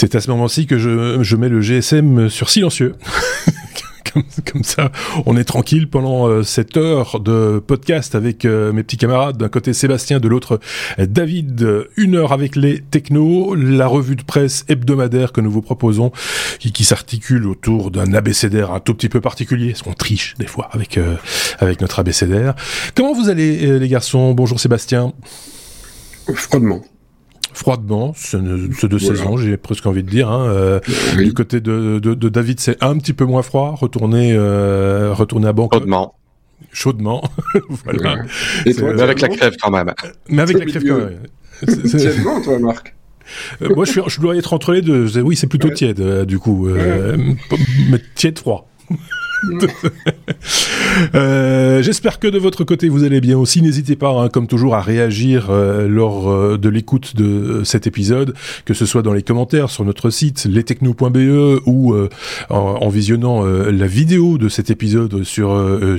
C'est à ce moment-ci que je, je mets le GSM sur silencieux. comme, ça, on est tranquille pendant euh, cette heure de podcast avec euh, mes petits camarades. D'un côté Sébastien, de l'autre David. Une heure avec les technos, la revue de presse hebdomadaire que nous vous proposons, qui, qui s'articule autour d'un abécédaire un tout petit peu particulier. Parce qu'on triche des fois avec euh, avec notre abécédaire. Comment vous allez les garçons? Bonjour Sébastien. Froidement froidement, ce, de saison, j'ai presque envie de dire. Hein, euh, Du côté de, de, de David, c'est un petit peu moins froid. Retourner, euh, retourner à Bangkok. Chaudement. Chaudement. voilà. Et toi, mais avec la crève quand même. Mais avec la crève quand même. C'est bon, toi, Marc. Euh, moi, je, suis, je dois être entre les deux. Oui, c'est plutôt tiède, euh, du coup. Euh, mais tiède froid. Euh, j'espère que de votre côté vous allez bien aussi. N'hésitez pas, hein, comme toujours, à réagir euh, lors euh, de l'écoute de cet épisode, que ce soit dans les commentaires sur notre site lestechno.be ou en, visionnant la vidéo de cet épisode sur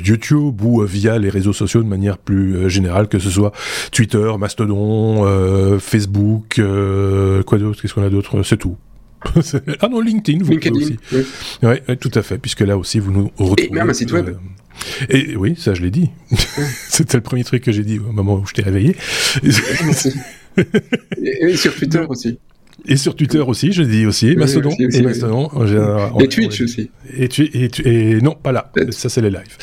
YouTube ou via les réseaux sociaux de manière plus générale, que ce soit Twitter, Mastodon, Facebook, quoi d'autre Qu'est-ce qu'on a d'autre C'est tout. ah non, LinkedIn, vous LinkedIn, aussi. Oui. Ouais, tout à fait, puisque là aussi, vous nous retrouvez. Et même un site web. Euh, et oui, ça, je l'ai dit. C'était le premier truc que j'ai dit au moment où je t'ai réveillé. et, sur Twitter aussi. Et sur Twitter aussi, je dis aussi, Mastodon. et Mastodon, et Twitch aussi. Et, et, et, non, pas là. Ça, c'est les lives.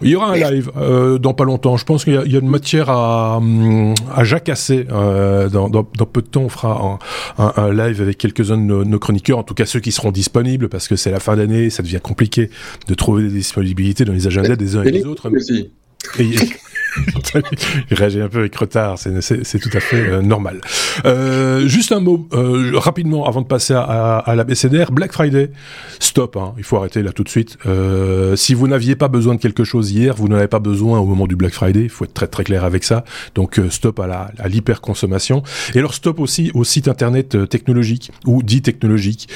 Il y aura un live euh, dans pas longtemps. Je pense qu'il y, y, a une matière à, hum, à jacasser. Euh, dans, dans, dans, peu de temps, on fera un, un, un live avec quelques-uns de nos, nos, chroniqueurs, en tout cas ceux qui seront disponibles, parce que c'est la fin d'année, ça devient compliqué de trouver des disponibilités dans les agendas des uns et des autres. Aussi. Il réagit un peu avec retard, c'est tout à fait euh, normal. Euh, juste un mot euh, rapidement avant de passer à, à, à la BCDR. Black Friday, stop, hein, il faut arrêter là tout de suite. Si vous n'aviez pas besoin de quelque chose hier, vous n'en avez pas besoin au moment du Black Friday, il faut être très très clair avec ça. Donc stop à la à l'hyperconsommation. Et alors stop aussi au site internet technologique ou dit technologique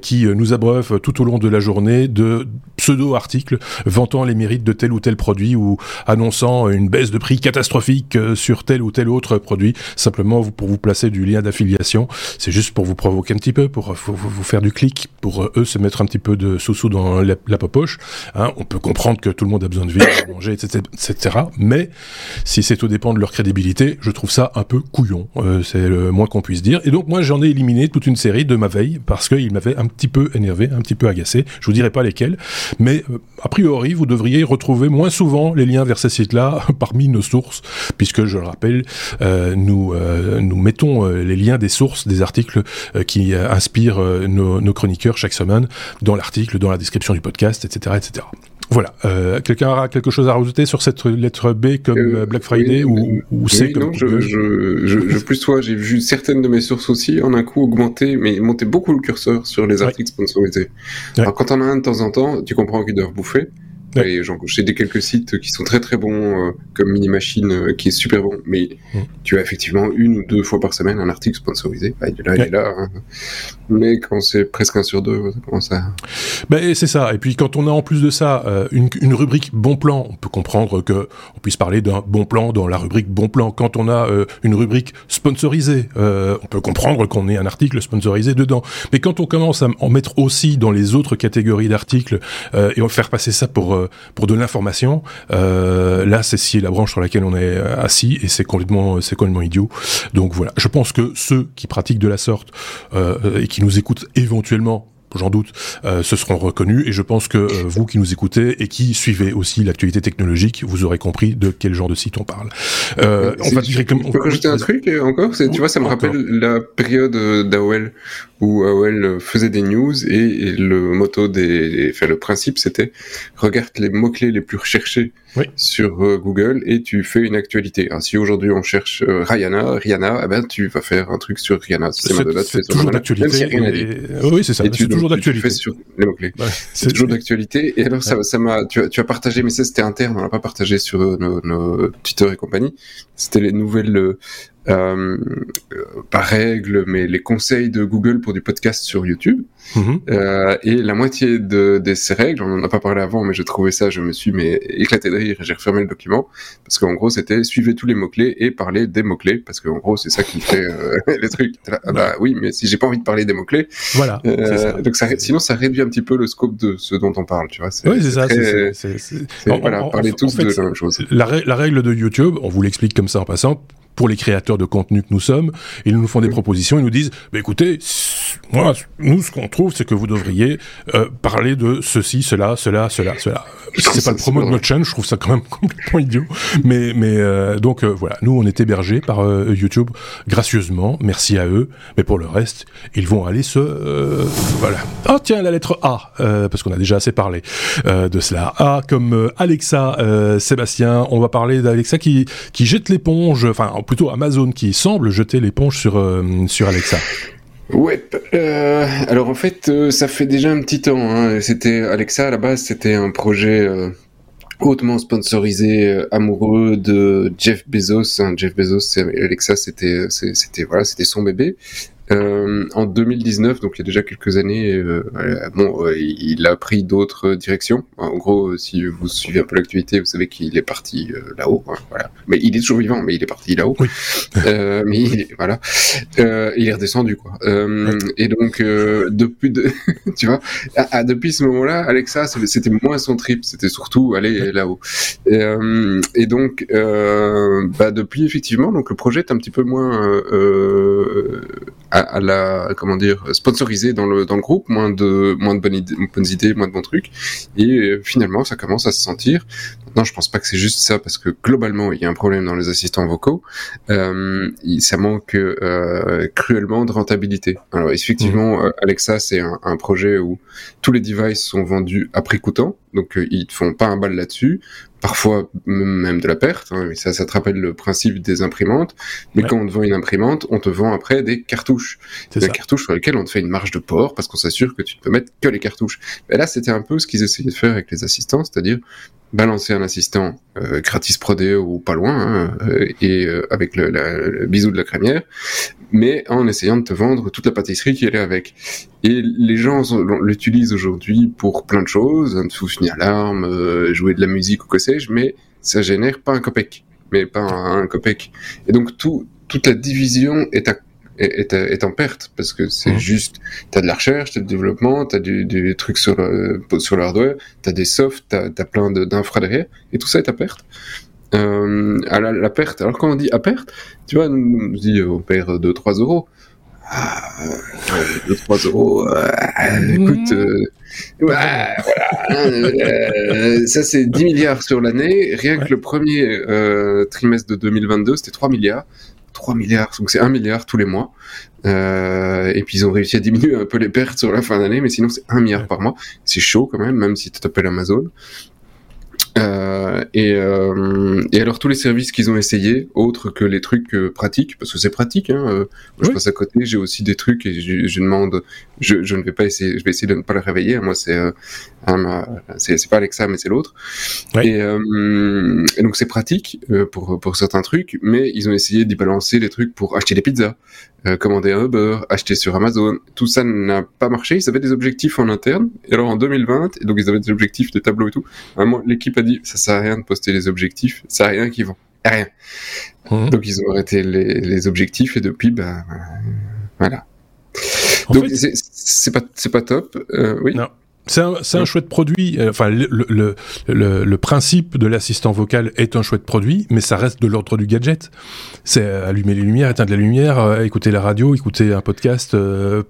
qui nous abreuve tout au long de la journée de pseudo-articles vantant les mérites de tel ou tel produit ou annonçant une baisse de prix catastrophique euh, sur tel ou tel autre produit, simplement pour vous placer du lien d'affiliation. C'est juste pour vous provoquer un petit peu, pour, vous faire du clic, pour euh, eux se mettre un petit peu de sous-sous dans la, la poche. Hein. On peut comprendre que tout le monde a besoin de vivre, de manger, etc., etc. Mais si c'est tout dépend de leur crédibilité, je trouve ça un peu couillon. Euh, c'est le moins qu'on puisse dire. Et donc moi j'en ai éliminé toute une série de ma veille parce qu'il m'avait un petit peu énervé, un petit peu agacé. Je vous dirai pas lesquels, mais a priori vous devriez retrouver moins souvent les liens vers ces sites-là parmi nos sources, puisque je le rappelle, euh, nous euh, nous mettons euh, les liens des sources des articles qui inspirent nos, nos, chroniqueurs chaque semaine dans l'article, dans la description du podcast, etc., etc. Voilà. Euh, Quelqu'un aura quelque chose à rajouter sur cette lettre B comme euh, Black Friday oui, ou, ou C comme Non, je, je, je, je, plus toi, j'ai vu certaines de mes sources aussi en un coup augmenter, mais monter beaucoup le curseur sur les articles ouais. sponsorisés. Ouais. Alors quand on a un de temps en temps, tu comprends qu'ils doivent bouffer. Ouais. Et j'ai des quelques sites qui sont très très bons, euh, comme Mini Machine, euh, qui est super bon. Mais mmh. tu as effectivement une ou deux fois par semaine un article sponsorisé. Ah, il est là, ouais. il est là. Hein. Mais quand c'est presque un sur deux, ça commence à. Ben, c'est ça. Et puis quand on a en plus de ça euh, une, une, rubrique bon plan, on peut comprendre que on puisse parler d'un bon plan dans la rubrique bon plan. Quand on a une rubrique sponsorisée, on peut comprendre qu'on ait un article sponsorisé dedans. Mais quand on commence à en mettre aussi dans les autres catégories d'articles et on faire passer ça pour euh, pour de l'information. Euh, là, c'est si la branche sur laquelle on est euh, assis et c'est complètement, c'est complètement idiot. Donc voilà, je pense que ceux qui pratiquent de la sorte et qui nous écoutent éventuellement j'en doute, euh, se seront reconnus. Et je pense que euh, vous qui nous écoutez et qui suivez aussi l'actualité technologique, vous aurez compris de quel genre de site on parle. Euh, on va directement. Je peux rajouter un truc encore Tu vois, ça me rappelle la période d'AOL où AOL faisait des news et, le motto des, enfin le principe c'était regarde les mots clés les plus recherchés oui. sur euh, Google et tu fais une actualité. Alors, si aujourd'hui on cherche euh, Rihanna, Rihanna, eh ben tu vas faire un truc sur Rihanna. Si c'est Madonna, tu fais sur Madonna. Même si rien et... dit. Oui, c'est ça. Tu, toujours d'actualité. Sur les mots clés. Ouais, c'est toujours d'actualité. Et alors ouais. ça, ça m'a, tu, tu as partagé, mais ça c'était interne, on l'a pas partagé sur nos, nos Twitter et compagnie. C'était les nouvelles euh, par règle, mais les conseils de Google pour du podcast sur YouTube. Mhm. Euh, et la moitié de, de, ces règles, on en a pas parlé avant, mais j'ai trouvé ça, je me suis mais éclaté de rire et j'ai refermé le document parce qu'en gros c'était suivez tous les mots clés et parlez des mots clés parce qu'en gros c'est ça qui fait euh, les trucs. Ah bah oui, mais si j'ai pas envie de parler des mots clés, voilà. Euh, donc ça, sinon ça réduit un petit peu le scope de ce dont on parle, tu vois. Oui, c'est ça. Voilà, parler tous de la même chose. la règle de YouTube, on vous l'explique comme ça en passant pour les créateurs de contenu que nous sommes. Ils nous font des propositions, ils nous disent, bah, écoutez, moi, nous, ce qu'on trouve, c'est que vous devriez euh, parler de ceci, cela, cela, cela, cela. C'est pas le promo de notre chaîne, je trouve ça quand même complètement idiot. Mais, mais euh, donc euh, voilà, nous, on est hébergés par YouTube gracieusement, merci à eux. Mais pour le reste, ils vont aller se... voilà. Oh tiens, la lettre A, parce qu'on a déjà assez parlé de cela. A comme Alexa, Sébastien, on va parler d'Alexa qui, qui jette l'éponge, enfin plutôt Amazon qui semble jeter l'éponge sur, sur Alexa. Ouais, euh, alors en fait, euh, ça fait déjà un petit temps. Hein. C'était Alexa à la base, c'était un projet euh, hautement sponsorisé, euh, amoureux de Jeff Bezos. Hein. Jeff Bezos, Alexa, c'était, c'était voilà, c'était son bébé. Euh, en 2019, donc il y a déjà quelques années, euh, bon, euh, il a pris d'autres directions. En gros, si vous suivez un peu l'actualité, vous savez qu'il est parti là-haut. Hein, voilà. Mais il est toujours vivant, mais il est parti là-haut. Oui. Mais il, voilà, il est redescendu quoi. Et donc depuis, de, tu vois, à, depuis ce moment-là, Alexa, c'était moins son trip, c'était surtout aller là-haut. Et, et, donc, bah depuis effectivement, donc le projet est un petit peu moins à, la comment dire sponsorisé dans le dans le groupe, moins de moins de bonnes idées, bonnes idées, moins de bons trucs, et euh, finalement ça commence à se sentir. Maintenant, je pense pas que c'est juste ça parce que globalement il y a un problème dans les assistants vocaux. Euh, ça manque euh, cruellement de rentabilité. Alors effectivement, mmh. euh, Alexa c'est un, un, projet où tous les devices sont vendus à prix coûtant, donc ils te font pas un bal là-dessus parfois même de la perte. Hein, ça, ça te rappelle le principe des imprimantes. Mais quand on te vend une imprimante, on te vend après des cartouches. Des cartouches sur lesquelles on te fait une marge de port parce qu'on s'assure que tu ne peux mettre que les cartouches. Et là, c'était un peu ce qu'ils essayaient de faire avec les assistants, c'est-à-dire balancer un assistant euh, gratis prodé ou pas loin, hein, euh, et euh, avec le, le, bisou de la crémière, mais en essayant de te vendre toute la pâtisserie qui allait avec. Et les gens l'utilisent aujourd'hui pour plein de choses, un une alarme, jouer de la musique ou que sais-je, mais ça génère pas un copec, mais pas un, un copec. Et donc tout, toute la division est à est, est, en perte parce que c'est mmh. juste, t'as de la recherche, t'as du développement, t'as du, du truc sur le, sur le hardware, t'as des softs, t'as as plein d'infra derrière, et tout ça est à perte. Euh, à la, la, perte. Alors quand on dit à perte, tu vois, on dit on perd 2-3 euros. Ah, 2-3 euros, euh, écoute, euh, voilà, euh, ça c'est 10 milliards sur l'année. Rien que le premier euh, trimestre de 2022, c'était 3 milliards. 3 milliards, donc c'est 1 milliard tous les mois. Euh, et puis ils ont réussi à diminuer un peu les pertes sur la fin d'année, mais sinon c'est 1 milliard par mois. C'est chaud quand même, même si tu t'appelles Amazon. Euh, et, euh, et, alors tous les services qu'ils ont essayés, autres que les trucs euh, pratiques, parce que c'est pratique. Hein, euh, moi, je passe à côté, j'ai aussi des trucs et je, je demande, je, je, ne vais pas essayer, je vais essayer de ne pas le réveiller. Moi, c'est euh, c'est pas Alexa, mais c'est l'autre. Et, et, donc c'est pratique pour pour certains trucs, mais ils ont essayé d'y balancer les trucs pour acheter des pizzas, commander un Uber, acheter sur Amazon. Tout ça n'a pas marché. Ils avaient des objectifs en interne. Et alors en 2020, et donc ils avaient des objectifs, des tableaux et tout. l'équipe a dit ça sert à rien de poster les objectifs, ça sert à rien qu'ils vont. Rien. Mmh. Donc ils ont arrêté les, les objectifs et depuis, bah, voilà. Donc c'est pas c'est pas top. Euh, oui. Non. C'est un, un, chouette produit. Euh, enfin, le, le, le, le principe de l'assistant vocal est un chouette produit, mais ça reste de l'ordre du gadget. C'est euh, allumer les lumières, éteindre la lumière, euh, écouter la radio, écouter un podcast,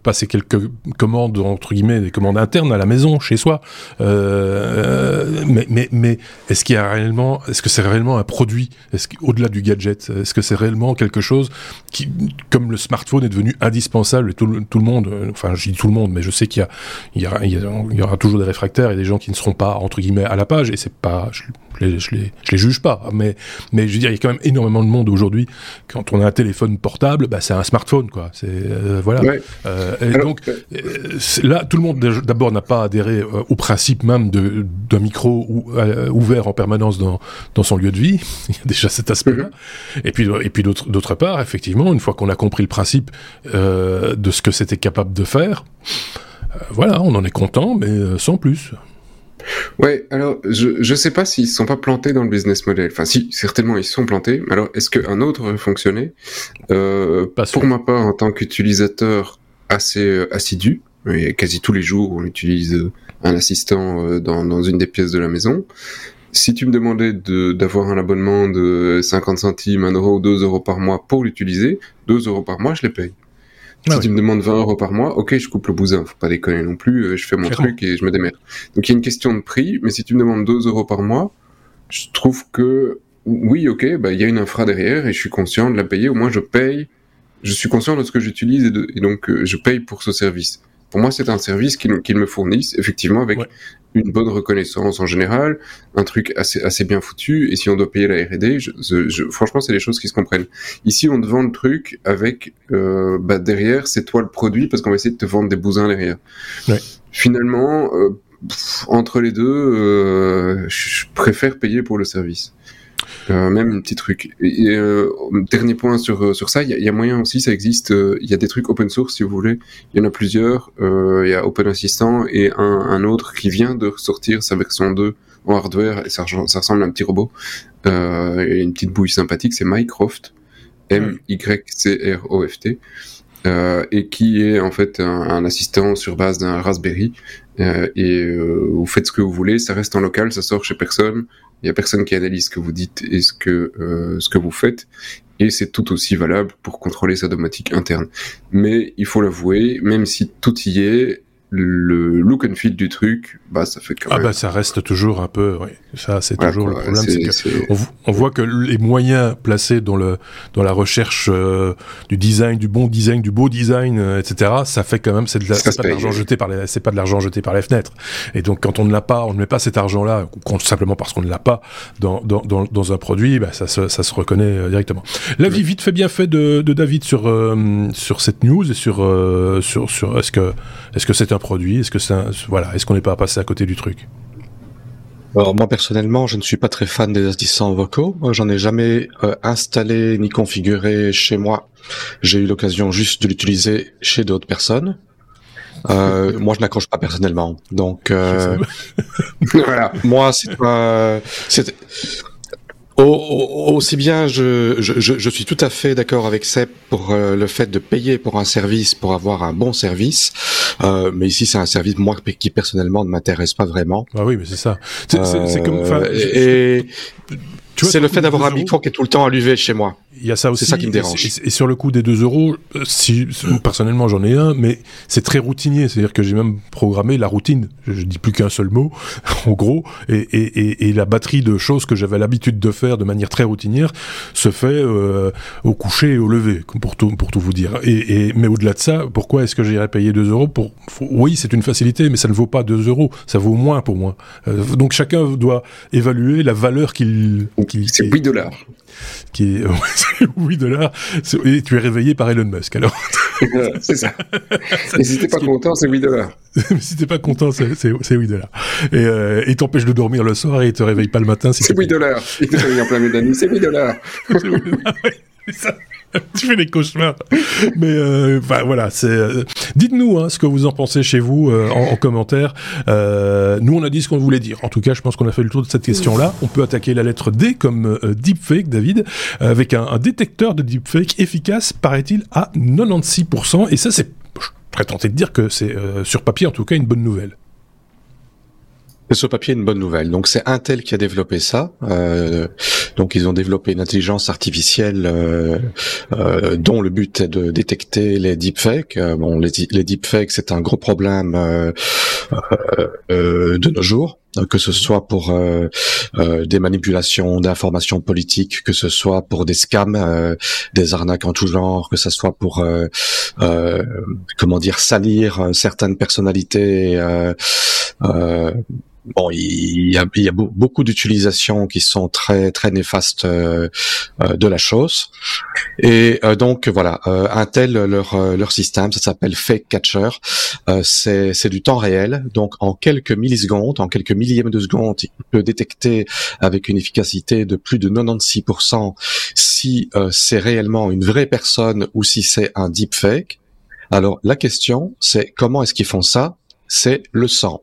passer quelques commandes entre guillemets, des commandes internes à la maison, chez soi. mais mais, mais est-ce qu'il y a réellement, est-ce que c'est réellement un produit? Est-ce au-delà du gadget, est-ce que c'est réellement quelque chose qui, comme le smartphone est devenu indispensable et tout, tout le monde, enfin, je dis tout le monde, mais je sais qu'il y a, il y a, il y a y aura toujours des réfractaires et des gens qui ne seront pas entre guillemets à la page. Et c'est pas, je, les, je les, je les juge pas, mais mais je veux dire, il y a quand même énormément de monde aujourd'hui. Quand on a un téléphone portable, bah, c'est un smartphone, quoi. C'est euh, voilà. Euh, et donc euh, là, tout le monde d'abord n'a pas adhéré au principe même d'un micro ou, ouvert en permanence dans dans son lieu de vie. il y a déjà cet aspect-là. Mm-hmm. Et puis et puis d'autre part, effectivement, une fois qu'on a compris le principe de ce que c'était capable de faire. Voilà, on en est content, mais sans plus. Ouais, alors je je sais pas s'ils sont pas plantés dans le business model. Enfin, si certainement ils sont plantés. Mais alors, est-ce qu'un autre aurait fonctionné? Euh, Pour ma part, en tant qu'utilisateur assez euh, assidu, et quasi tous les jours on utilise euh, un assistant euh, dans dans une des pièces de la maison. Si tu me demandais de d'avoir un abonnement de 50 centimes, 1 euro ou 2 euros par mois pour l'utiliser, 2 euros par mois, je les paye. Si tu me demandes 20 euros par mois, ok, je coupe le bousin, faut pas déconner non plus, euh, je fais mon truc et je me démerde. Donc il y a une question de prix, mais si tu me demandes 2 euros par mois, je trouve que oui, ok, bah il y a une infra derrière et je suis conscient de la payer. Au moins je paye, je suis conscient de ce que j'utilise et, et, donc euh, je paye pour ce service. Pour moi, c'est un service qu'ils me fournissent, effectivement, avec une bonne reconnaissance en général, un truc assez, assez bien foutu, et si on doit payer la R&D, je, je, franchement, c'est des choses qui se comprennent. Ici, on te vend le truc avec, euh, bah, derrière, c'est toi le produit, parce qu'on va essayer de te vendre des bousins derrière. Ouais. Finalement, euh, entre les deux, euh, je préfère payer pour le service. Euh, même un petit truc. Et, euh, dernier point sur euh, sur ça, il y, y, a moyen aussi, ça existe. Il y a des trucs open source si vous voulez. Il y en a plusieurs. Il y a Open Assistant et un, un, autre qui vient de sortir sa version 2 en hardware et ça, ça ressemble à un petit robot. Euh, et une petite bouille sympathique, c'est Mycroft, M Y C R O F T. Euh, et qui est en fait un, un assistant sur base d'un Raspberry. Euh, et vous faites ce que vous voulez, ça reste en local, ça sort chez personne. Il y a personne qui analyse ce que vous dites et ce que euh, ce que vous faites, et c'est tout aussi valable pour contrôler sa domotique interne. Mais il faut l'avouer, même si tout y est, le look and feel du truc, bah ça fait quand ah bah ça reste toujours un peu, oui. Ça c'est toujours le problème, c'est on, on, voit que les moyens placés dans le dans la recherche euh, du design, du bon design, du beau design, euh, etc. Ça fait quand même c'est pas de l'argent jeté par les c'est pas de l'argent jeté par les fenêtres. Et donc quand on ne l'a pas, on ne met pas cet argent-là, simplement parce qu'on ne l'a pas dans, dans dans, dans un produit, bah ça se ça se reconnaît euh, directement. L'avis vite fait bien fait de, de David sur sur cette news et sur sur sur est-ce que est-ce que c'est un produit Est-ce que ça, voilà, est-ce qu'on n'est pas passé à côté du truc? Alors moi personnellement, je ne suis pas très fan des assistants vocaux. J'en ai jamais euh, installé ni configuré chez moi. J'ai eu l'occasion juste de l'utiliser chez d'autres personnes. Euh, moi, je n'accroche pas personnellement. Donc, euh, voilà. Moi, c'est pas. Aussi bien, je, je, je, suis tout à fait d'accord avec Seb pour euh, le fait de payer pour un service pour avoir un bon service, euh, mais ici c'est un service moi qui personnellement ne m'intéresse pas vraiment. Ah oui, mais c'est ça. C'est comme. Et, c'est le fait d'avoir un micro qui est tout le temps allumé chez moi. Il y a ça aussi. C'est ça qui me dérange. Et, sur le coup des 2 euros, euh, si, personnellement j'en ai un, mais c'est très routinier. C'est-à-dire que j'ai même programmé la routine. Je, je dis plus qu'un seul mot, en gros, et, et, et, la batterie de choses que j'avais l'habitude de faire de manière très routinière se fait euh, au coucher et au lever, pour tout, pour tout vous dire. Et, mais au-delà de ça, pourquoi est-ce que j'irais payer 2 euros pour Oui, c'est une facilité, mais ça ne vaut pas 2 euros. Ça vaut moins pour moi. Euh, donc chacun doit évaluer la valeur qu'il c'est 8 dollars. Qui est, 8 dollars. Et tu es réveillé par Elon Musk, alors. c'est ça. Et si t'es pas content, c'est 8 dollars. si t'es pas content, c'est 8 dollars. Et euh, il t'empêche de dormir le soir et il te réveille pas le matin. c'est 8 dollars. Il te réveille en plein milieu de la nuit, c'est 8 dollars. c'est ça. tu fais des cauchemars. Mais euh, voilà, c'est. Euh, dites-nous hein, ce que vous en pensez chez vous euh, en, commentaire. nous, on a dit ce qu'on voulait dire. En tout cas, je pense qu'on a fait le tour de cette question-là. On peut attaquer la lettre D comme deepfake, David, avec un, un, détecteur de deepfake efficace, paraît-il, à 96%. Et ça, c'est. Serais tenté de dire que c'est sur papier, en tout cas, une bonne nouvelle. Sur papier une bonne nouvelle. Donc c'est Intel qui a développé ça. Euh, donc ils ont développé une intelligence artificielle euh, euh, dont le but est de détecter les deepfakes. Euh, bon, les, les deepfakes c'est un gros problème euh, euh, de nos jours que ce soit pour euh, euh, des manipulations d'informations politiques, que ce soit pour des scams, euh, des arnaques en tout genre, que ce soit pour comment dire salir certaines personnalités bon, il y a, il y a beaucoup d'utilisations qui sont très très néfastes euh, euh, de la chose. Et euh, donc voilà, Intel leur leur système, ça s'appelle Fake Catcher. c'est c'est du temps réel, donc en quelques millisecondes, en quelques millièmes de seconde, il peut détecter avec une efficacité de plus de 96% si c'est réellement une vraie personne ou si c'est un deepfake. Alors la question, c'est comment est-ce qu'ils font ça? C'est le sang.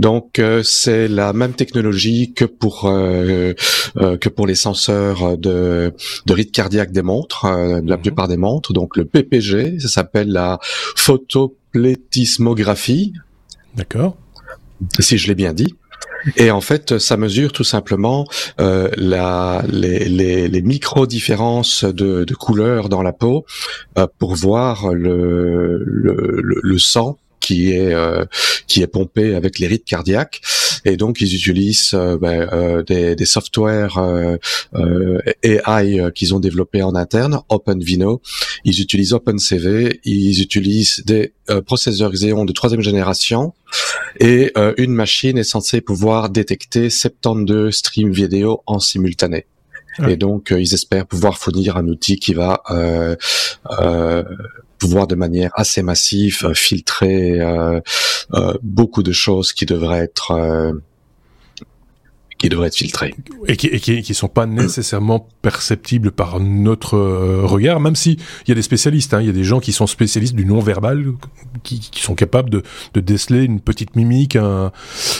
Donc euh, c'est la même technologie que pour euh, euh, que pour les senseurs de, de rythme cardiaque des montres, de la mhm. plupart des montres. Donc le PPG, ça s'appelle la photoplétismographie. D'accord. Si je l'ai bien dit. Et en fait, ça mesure tout simplement la, les, les, les micro-différences de, de couleur dans la peau pour voir le, le, le sang qui est euh, qui est pompé avec les rythmes cardiaques et donc ils utilisent euh, ben, euh, des, des softwares AI qu'ils ont développés en interne, OpenVino. Ils utilisent OpenCV, ils utilisent des processeurs Xeon de troisième génération et une machine est censée pouvoir détecter 72 streams vidéo en simultané. Et donc, ils espèrent pouvoir fournir un outil qui va euh, euh, pouvoir de manière assez massive euh, filtrer euh, euh, beaucoup de choses qui devraient être qui devraient être filtrés. Et qui, et qui, sont pas nécessairement perceptibles par notre euh, regard, même si il y a des spécialistes, hein, il y a des gens qui sont spécialistes du non-verbal, qui, qui, sont capables de, de, déceler une petite mimique, un,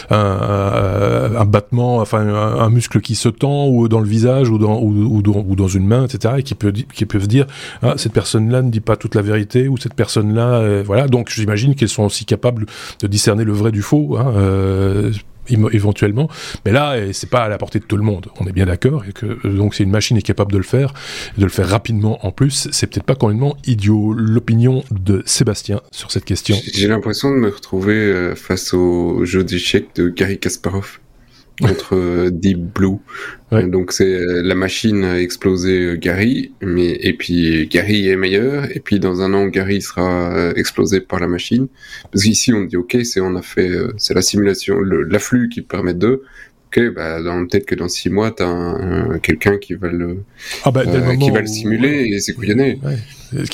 un, un battement, enfin un, muscle qui se tend ou dans le visage ou dans, ou, ou, dans, ou dans une main, etc., et qui, peut, qui peuvent dire ah, cette personne-là ne dit pas toute la vérité ou cette personne-là, euh, voilà. Donc j'imagine qu'elles sont aussi capables de discerner le vrai du faux. Hein, euh, éventuellement. Mais là, eh, c'est pas à la portée de tout le monde. On est bien d'accord et que euh, donc c'est une machine est capable de le faire, de le faire rapidement en plus. C'est peut-être pas complètement idiot. L'opinion de Sébastien sur cette question. J'ai l'impression de me retrouver euh, face au jeu d'échecs de Gary Kasparov contre euh, Deep Blue. Donc c'est euh, la machine a explosé euh, Gary, mais et puis Gary est meilleur, et puis dans un an Gary sera explosé par la machine. Parce qu'ici on dit ok, c'est on a fait, c'est la simulation, l'afflux qui permet de. Ok, bah peut-être que dans six mois t'as un, quelqu'un qui va le, ah bah, qui va le simuler et c'est couillonné.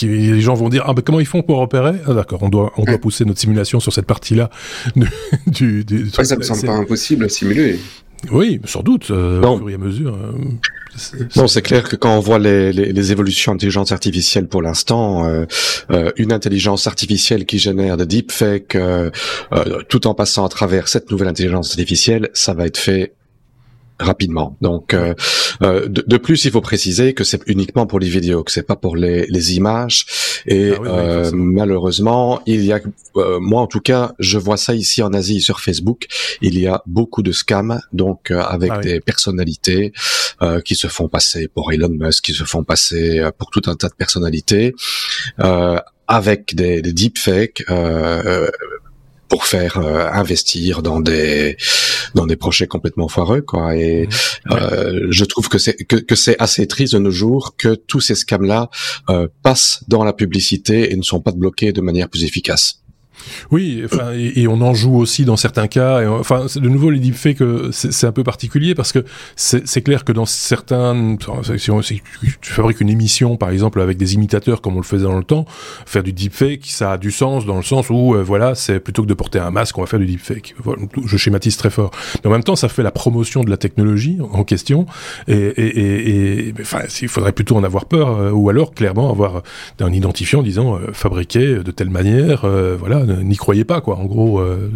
les gens vont dire ah bah comment ils font pour opérer? Ah d'accord on doit on doit pousser notre simulation sur cette partie là du, du, ça me semble pas impossible à simuler oui, sans doute, euh, au fur et à mesure. Euh, non, c'est clair que quand on voit les, les, les évolutions d'intelligence artificielle pour l'instant, euh, euh, une intelligence artificielle qui génère de deepfakes euh, tout en passant à travers cette nouvelle intelligence artificielle, ça va être fait rapidement. Donc, euh, euh, de, plus, il faut préciser que c'est uniquement pour les vidéos, que c'est pas pour les, les images. Et ah euh, malheureusement, il y a, moi en tout cas, je vois ça ici en Asie sur Facebook. Il y a beaucoup de scams, donc avec ah des personnalités qui se font passer pour Elon Musk, qui se font passer pour tout un tas de personnalités. avec des, des deepfakes, pour faire euh, investir dans des dans des projets complètement foireux quoi et mmh. euh, je trouve que c'est que, que c'est assez triste de nos jours que tous ces scams là euh, passent dans la publicité et ne sont pas bloqués de manière plus efficace. Oui, enfin, et, on en joue aussi dans certains cas. Et, enfin, de nouveau, l'idée fait que c'est un peu particulier parce que c'est clair que dans certains, si, tu fabriques une émission, par exemple, avec des imitateurs comme on le faisait dans le temps, faire du deepfake, ça a du sens dans le sens où, euh, voilà, c'est plutôt que de porter un masque, on va faire du deepfake. Voilà, je schématise très fort. Mais en même temps, ça fait la promotion de la technologie en question. Et, et, et enfin, il faudrait plutôt en avoir peur, euh, ou alors clairement avoir un identifiant disant euh, fabriqué de telle manière, voilà n'y croyez pas, quoi. En gros, euh,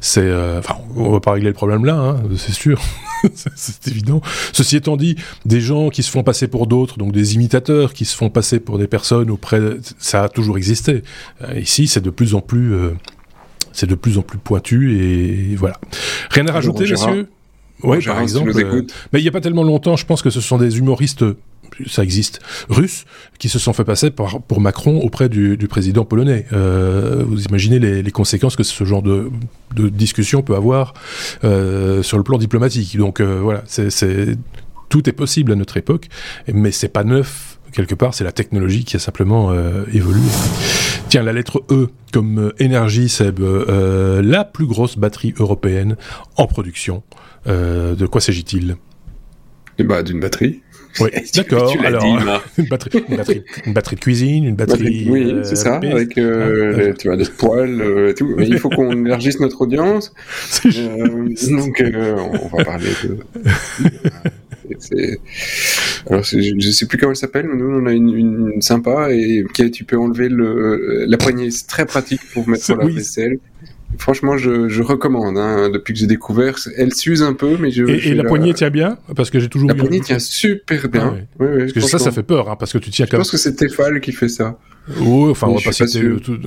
c'est, euh, enfin, on va pas régler le problème là, hein, c'est sûr, c'est évident. Ceci étant dit, des gens qui se font passer pour d'autres, donc des imitateurs qui se font passer pour des personnes auprès, ça a toujours existé. Euh, ici, c'est de plus en plus, c'est de plus en plus pointu et voilà. Rien à rajouter, messieurs? Oui, par exemple. mais il n'y a pas tellement longtemps, je pense que ce sont des humoristes ça existe, russes, qui se sont fait passer par, pour Macron auprès du, du président polonais. Euh, vous imaginez les, les, conséquences que ce genre de, de discussion peut avoir euh, sur le plan diplomatique. Donc euh, voilà, c'est tout est possible à notre époque, mais c'est pas neuf quelque part, c'est la technologie qui a simplement euh, évolué. Tiens, la lettre E comme énergie, Seb, la plus grosse batterie européenne en production. De quoi s'agit-il? Bah, D'une batterie. Oui, d'accord. Alors, une, batterie, une, batterie, une batterie de cuisine, une batterie. oui, euh, c'est ça, avec euh, ah, les, tu vois, des poils, euh, tout. Mais il faut qu'on élargisse notre audience. donc, on va parler de. Alors, je ne sais plus comment elle s'appelle, mais nous, on a une, une sympa et qui, tu peux enlever le, la poignée. C'est très pratique pour mettre sur la vaisselle. Franchement, je, je recommande. Hein, depuis que j'ai découvert, elle s'use un peu, mais je. Et, la poignée tient bien? Parce que j'ai toujours. La poignée tient super bien. Ah oui. Oui, parce que ça, ça fait peur, hein, parce que tu tiens. Je pense que c'est Tefal qui fait ça. Oui, enfin, on va pas citer tout.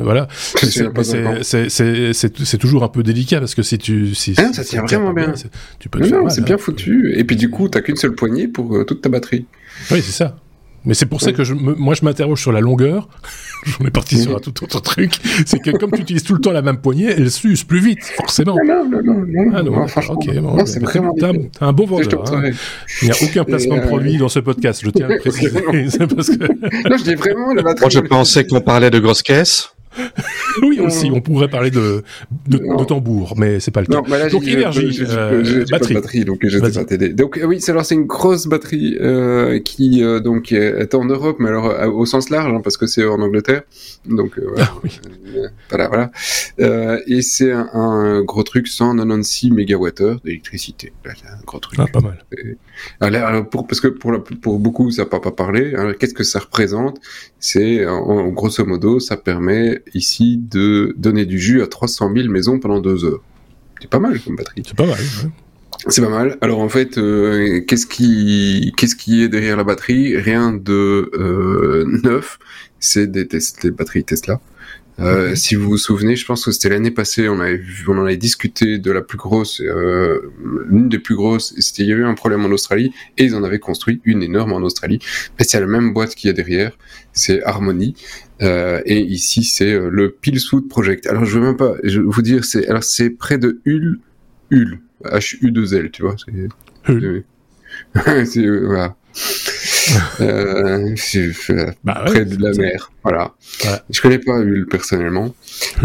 Voilà. C'est toujours un peu délicat parce que si tu. Si, ah, ça tient vraiment bien. tu peux. Non, c'est bien hein. foutu. Et puis du coup, t'as qu'une seule poignée pour euh, toute ta batterie. Oui, c'est ça. Mais c'est pour ça que je moi je m'interroge sur la longueur. J'en ai parti sur un tout autre truc. C'est que comme tu utilises tout le temps la même poignée, elle s'use plus vite, forcément. Non, non, non, non. Ah non, ok. Bon, c'est vraiment. T'as un, bon vendeur. Hein. Il n'y a aucun placement de euh, produit dans ce podcast, je tiens à le préciser. parce que... non, je dis vraiment la batterie. Moi, je pensais qu'on parlait de grosses caisses. oui, aussi, on pourrait parler de, de, tambour, mais c'est pas le cas. Bah donc énergie, euh, batterie. batterie. donc pas t'aider. Donc oui, c'est alors c'est une grosse batterie euh, qui euh, donc est en Europe, mais alors euh, au sens large, hein, parce que c'est en Angleterre. Donc euh, voilà, ah, oui. voilà, voilà. et c'est un, un, gros truc, 196 mégawattheures d'électricité. Un gros truc. Ah, pas mal. alors, pour, parce que pour, la, pour beaucoup, ça n'a pas, pas parlé. Qu'est-ce que ça représente? C'est en grosso modo, ça permet ici de donner du jus à 300 000 maisons pendant deux heures. C'est pas mal comme batterie. C'est pas mal. C'est pas mal. Alors en fait, euh, qu'est-ce qui qu'est-ce qui est derrière la batterie? Rien de euh, neuf. C'est des, des batteries Tesla. Euh, Si vous vous souvenez, je pense que c'était l'année passée, on avait on en avait discuté de la plus grosse, euh, l'une des plus grosses. C'était il y avait eu un problème en Australie et ils en avaient construit une énorme en Australie. Mais c'est la même boîte qu'il y a derrière, c'est Harmony. Euh, et ici c'est euh, le Pilsuit Project. Alors je veux même pas, je vous dire, c'est alors c'est près de Hull, Hull, H U 2 L, tu vois. C'est, c'est voilà. euh, bah près de la mer. Voilà. Je connais pas Hull personnellement.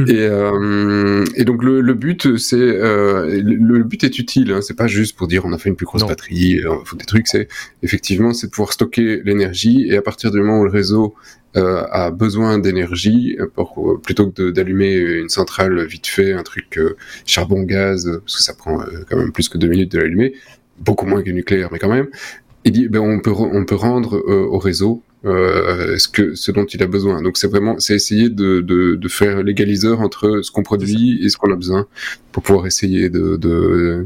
et, euh, et donc le, le but c'est euh, le, but est utile. Hein. C'est pas juste pour dire on a fait une plus grosse batterie, on faut des trucs. C'est effectivement c'est de pouvoir stocker l'énergie et à partir du moment où le réseau euh, a besoin d'énergie pour plutôt que d'allumer une centrale vite fait, un truc euh, charbon gaz parce que ça prend euh, quand même plus que deux minutes de l'allumer, beaucoup moins que nucléaire mais quand même il dit ben on peut on peut rendre euh, au réseau euh, ce que ce dont il a besoin. Donc c'est vraiment c'est essayer de, de, de faire l'égaliseur entre ce qu'on produit et ce qu'on a besoin pour pouvoir essayer de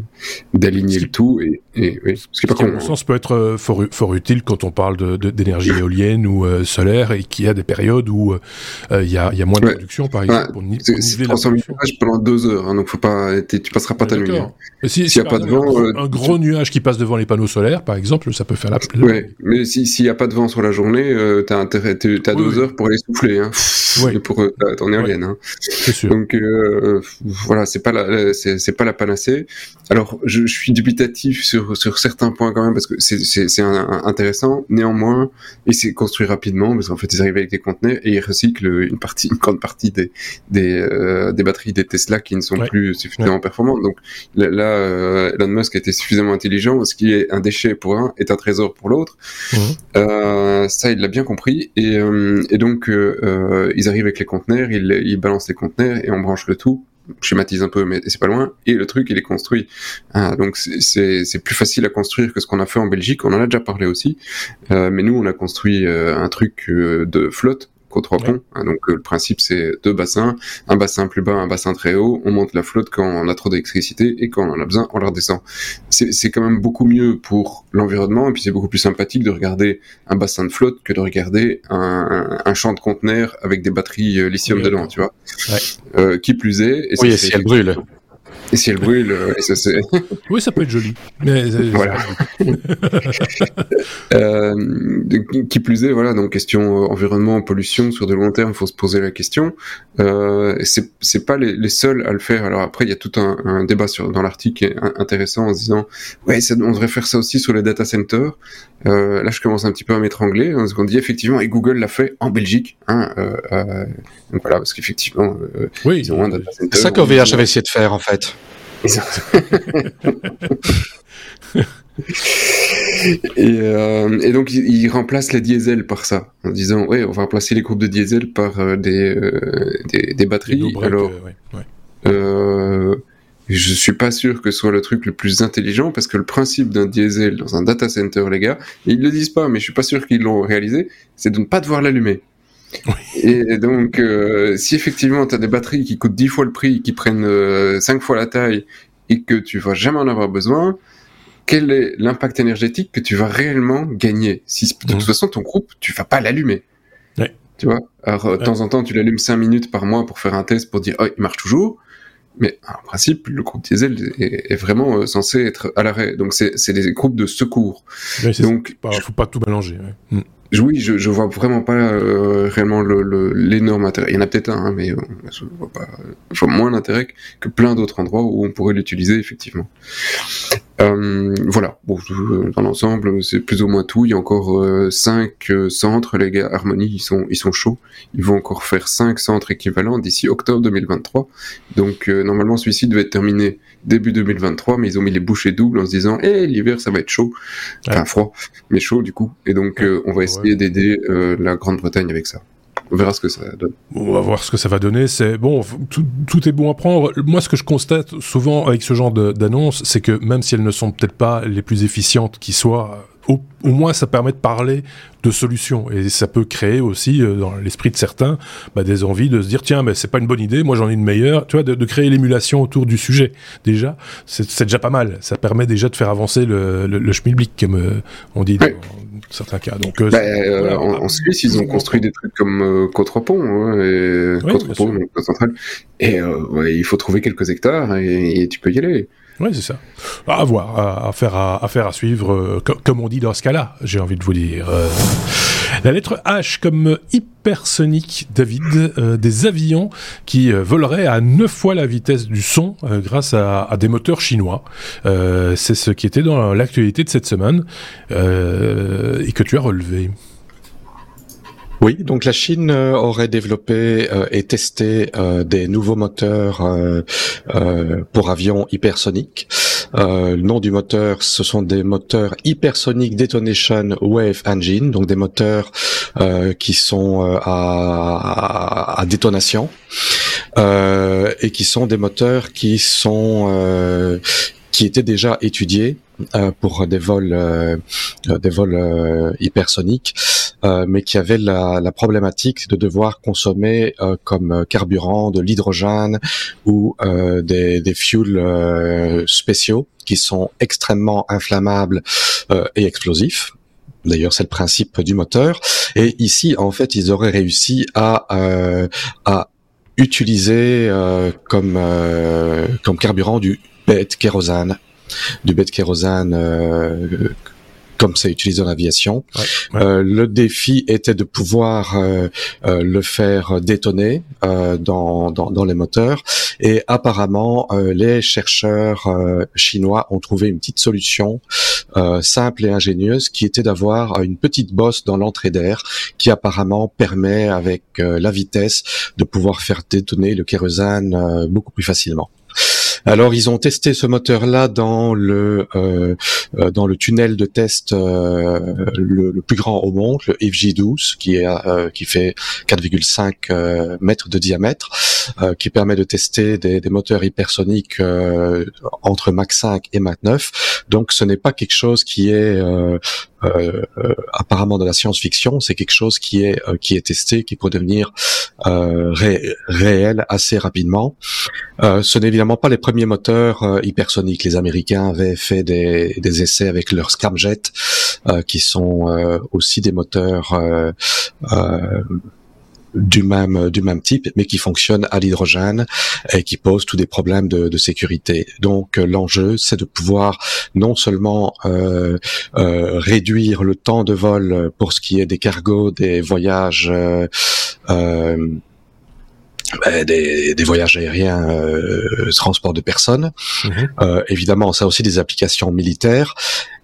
d'aligner le tout et, et oui, ce qui, pas mon sens peut être euh, fort, fort, utile quand on parle d'énergie de, éolienne ou euh, solaire et qu'il y a des périodes où il y, a, y a moins de production par exemple pour, pour 300 000 pendant deux heures hein, donc faut pas tu passeras pas ta nuit. Hein. S'il y a pas de vent un, gros nuage qui passe devant les panneaux solaires par exemple ça peut faire la. Ouais, mais s'il y a pas de vent sur la journée euh, t'as intérêt, t'as deux heures pour aller souffler, hein, pour euh, ton éolienne. Hein. Sûr. Donc euh, voilà, c'est pas la, c'est pas la panacée. Alors je, je, suis dubitatif sur sur certains points quand même parce que c'est c'est intéressant. Néanmoins, il s'est construit rapidement parce qu'en fait ils arrivent avec des conteneurs et ils recyclent une partie, une grande partie des des euh, des batteries des Tesla qui ne sont plus suffisamment performantes. Donc là, Elon Musk a été suffisamment intelligent. Ce qui est un déchet pour un est un trésor pour l'autre. ça, il l'a bien compris. Et, euh, et donc, euh, euh, ils arrivent avec les conteneurs, ils, ils balancent les conteneurs et on branche le tout schématise un peu, mais c'est pas loin. Et le truc, il est construit. Ah, donc c'est plus facile à construire que ce qu'on a fait en Belgique. On en a déjà parlé aussi. Euh, mais nous, on a construit un truc de flotte trois ponts. Hein, donc euh, le principe c'est deux bassins, un bassin plus bas, un bassin très haut. On monte la flotte quand on a trop d'électricité et quand on en a besoin, on la redescend. C'est quand même beaucoup mieux pour l'environnement et puis c'est beaucoup plus sympathique de regarder un bassin de flotte que de regarder un, un, champ de conteneurs avec des batteries euh, lithium dedans, tu vois. Euh, qui plus est. Et oui, si elle brûle. Et si elle brûle, euh, ça c'est... oui, ça peut être joli. Mais voilà. euh, qui plus est, voilà, donc question environnement, pollution, sur de long terme, il faut se poser la question. Euh, c'est, c'est pas les, les, seuls à le faire. Alors après, il y a tout un, un débat sur, dans l'article qui est intéressant en se disant, ouais, ça, on devrait faire ça aussi sur les data centers. Euh, là, je commence un petit peu à m'étrangler, hein, parce qu'on dit effectivement, et Google l'a fait en Belgique. Hein, euh, euh, donc voilà, parce qu'effectivement, euh, oui, ils ont un data center. C'est ça qu'OVH avait essayé de faire, en fait. Et, euh, et, donc il, il, remplace les diesels par ça, en disant ouais, on va remplacer les groupes de diesel par euh, des, euh, des, des batteries. Alors, ouais, ouais. Euh, je suis pas sûr que ce soit le truc le plus intelligent parce que le principe d'un diesel dans un data center, les gars, ils le disent pas, mais je suis pas sûr qu'ils l'ont réalisé, c'est de ne pas devoir l'allumer. Oui. Et donc, euh, si effectivement tu as des batteries qui coûtent 10 fois le prix, qui prennent euh, 5 fois la taille et que tu vas jamais en avoir besoin, quel est l'impact énergétique que tu vas réellement gagner? Si de toute mmh. façon ton groupe, tu vas pas l'allumer. Ouais. Tu vois? Alors, de temps en temps, tu l'allumes 5 minutes par mois pour faire un test pour dire, oh, il marche toujours. Mais en principe, le groupe diesel est, est vraiment euh, censé être à l'arrêt. Donc c'est des groupes de secours. Oui, Donc, pas, faut pas tout mélanger. Ouais. Oui, je, je vois vraiment pas euh, réellement l'énorme le, intérêt. Il y en a peut-être un, hein, mais euh, je vois pas. Je vois moins d'intérêt que plein d'autres endroits où on pourrait l'utiliser effectivement. Euh, voilà. Bon, dans l'ensemble, c'est plus ou moins tout. Il y a encore euh, cinq euh, centres, les gars. Harmony, ils sont, ils sont chauds. Ils vont encore faire cinq centres équivalents d'ici octobre 2023. Donc normalement, celui-ci devait être terminé début 2023, mais ils ont mis les bouchées doubles en se disant, eh, l'hiver, ça va être chaud. Enfin, froid, mais chaud, du coup. Et donc, euh, on va essayer d'aider euh, la Grande-Bretagne avec ça. On verra ce que ça donne. On va voir ce que ça va donner. C'est bon, tout, tout, est bon à prendre. Moi, ce que je constate souvent avec ce genre d'annonces, c'est que même si elles ne sont peut-être pas les plus efficientes qui soient, au, au, moins ça permet de parler de solutions. Et ça peut créer aussi euh, dans l'esprit de certains bah, des envies de se dire tiens mais c'est pas une bonne idée moi j'en ai une meilleure. Tu vois de, de créer l'émulation autour du sujet. Déjà c'est déjà pas mal. Ça permet déjà de faire avancer le, le, le schmilblick comme euh, on dit ouais. dans, certains cas. Donc euh, bah, voilà, en, en, Suisse ils ont construit des trucs comme Côte-Repont hein, et oui, Côte-Repont et ouais, il faut trouver quelques hectares et, et tu peux y aller oui, c'est ça. À voir, à, faire, à, à, faire à suivre, euh, com comme on dit dans ce cas-là, j'ai envie de vous dire. Euh, la lettre H comme hypersonique, David, euh, des avions qui voleraient à 9 fois la vitesse du son grâce à, des moteurs chinois. c'est ce qui était dans l'actualité de cette semaine et que tu as relevé. Oui, donc la Chine euh, aurait développé euh, et testé euh, des nouveaux moteurs pour avions hypersoniques. le nom du moteur, ce sont des moteurs Hypersonic Detonation Wave Engine, donc des moteurs qui sont à, à, détonation et qui sont des moteurs qui sont qui étaient déjà étudiés euh, pour des vols, euh, des vols euh, hypersoniques, mais qui avaient la, la, problématique de devoir consommer comme carburant de l'hydrogène ou des, des fuels spéciaux qui sont extrêmement inflammables et explosifs. D'ailleurs, c'est le principe du moteur. Et ici, en fait, ils auraient réussi à, à utiliser comme comme carburant du bête kérosane du bête kérosane euh, comme c'est utilisé en aviation. Ouais, ouais. Euh, le défi était de pouvoir euh, euh le faire détonner euh, dans, dans, dans, les moteurs. Et apparemment, les chercheurs chinois ont trouvé une petite solution simple et ingénieuse qui était d'avoir une petite bosse dans l'entrée d'air qui apparemment permet, avec la vitesse, de pouvoir faire détonner le kérosane beaucoup plus facilement. Alors ils ont testé ce moteur-là dans le euh, euh, dans le tunnel de test euh, le, plus grand au monde, le FJ12, qui est euh, qui fait 4,5 euh, mètres de diamètre, euh, qui permet de tester des, des moteurs hypersoniques entre Mach 5 et Mach 9. Donc ce n'est pas quelque chose qui est apparemment de la science-fiction, c'est quelque chose qui est euh, qui est testé, qui peut devenir euh, ré réel assez rapidement. ce n'est évidemment pas les premiers moteurs hypersoniques. Les Américains avaient fait des, des essais avec leurs scramjet, qui sont aussi des moteurs du même du même type, mais qui fonctionnent à l'hydrogène et qui posent tous des problèmes de, de sécurité. Donc l'enjeu, c'est de pouvoir non seulement euh, euh, réduire le temps de vol pour ce qui est des cargos, des voyages. Euh, ben, des, des, voyages aériens, euh, transport de personnes. Mhm. Euh, évidemment, ça a aussi des applications militaires.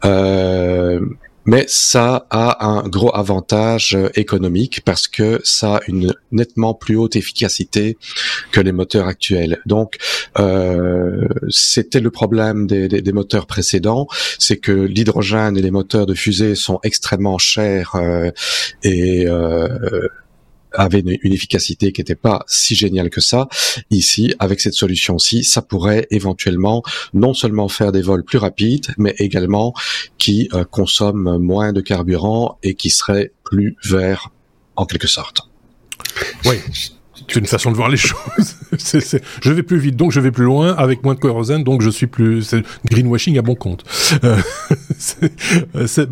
Euh, mais ça a un gros avantage économique parce que ça a une nettement plus haute efficacité que les moteurs actuels. Donc, euh, c'était le problème des, moteurs précédents, c'est que l'hydrogène et les moteurs de fusée sont extrêmement chers euh, et euh, avait une, efficacité qui n'était pas si géniale que ça. Ici, avec cette solution-ci, ça pourrait éventuellement non seulement faire des vols plus rapides, mais également qui euh, consomment moins de carburant et qui seraient plus verts en quelque sorte. Oui. C'est une façon de voir les choses. je vais plus vite, donc je vais plus loin, avec moins de kérosène, donc je suis plus... greenwashing à bon compte. Euh, c'est...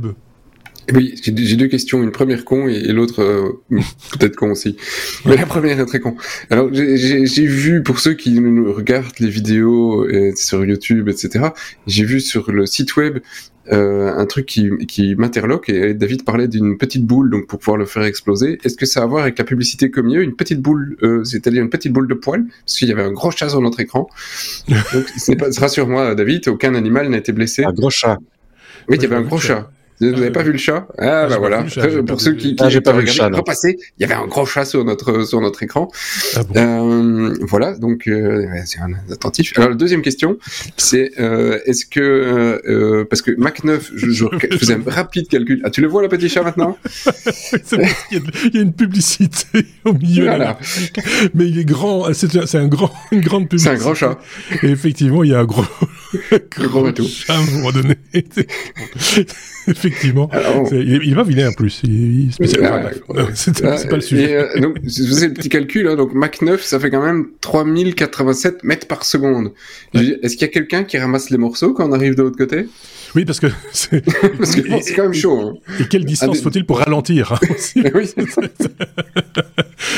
Oui, j'ai deux questions, une première con et, l'autre euh, peut-être con aussi. Mais la première est très con. Alors j'ai vu, pour ceux qui nous regardent les vidéos euh, sur YouTube, etc., j'ai vu sur le site web euh, un truc qui, qui m'interloque et David parlait d'une petite boule donc pour pouvoir le faire exploser. Est-ce que ça a à voir avec la publicité comme mieux, une petite boule, euh, c'est-à-dire une petite boule de poil, parce qu'il y avait un gros chat sur notre écran. Donc, rassure-moi, David, aucun animal n'a été blessé. Un gros chat. Oui, il y avait un gros chat. Vous n'avez pas vu le chat? Ah, ah bah voilà. pour ceux qui, qui ah, j'ai pas vu le chat. Repasser, il y avait un gros chat sur notre sur notre écran. Ah bon? Euh, voilà, donc euh, c'est un attentif. Alors la deuxième question, c'est euh, est-ce que euh, euh parce que Mac 9, je, je faisais un rapide calcul. Ah, tu le vois le petit chat maintenant? C'est parce qu'il y, a une publicité au milieu. Voilà. mais il est grand. C'est un grand, une grande publicité. C'est un grand chat. Et effectivement, il y a un gros, gros, gros chat à un moment donné. Effectivement. il, il, va vilain en plus. Il, c'est pas le sujet. Euh, donc, vous faisais le petit calcul, hein, donc Mach 9, ça fait quand même 3087 mètres par seconde. Est-ce qu'il y a quelqu'un qui ramasse les morceaux quand on arrive de l'autre côté? Oui, parce que c'est quand même chaud. Hein. Et quelle distance faut-il pour ralentir hein, oui.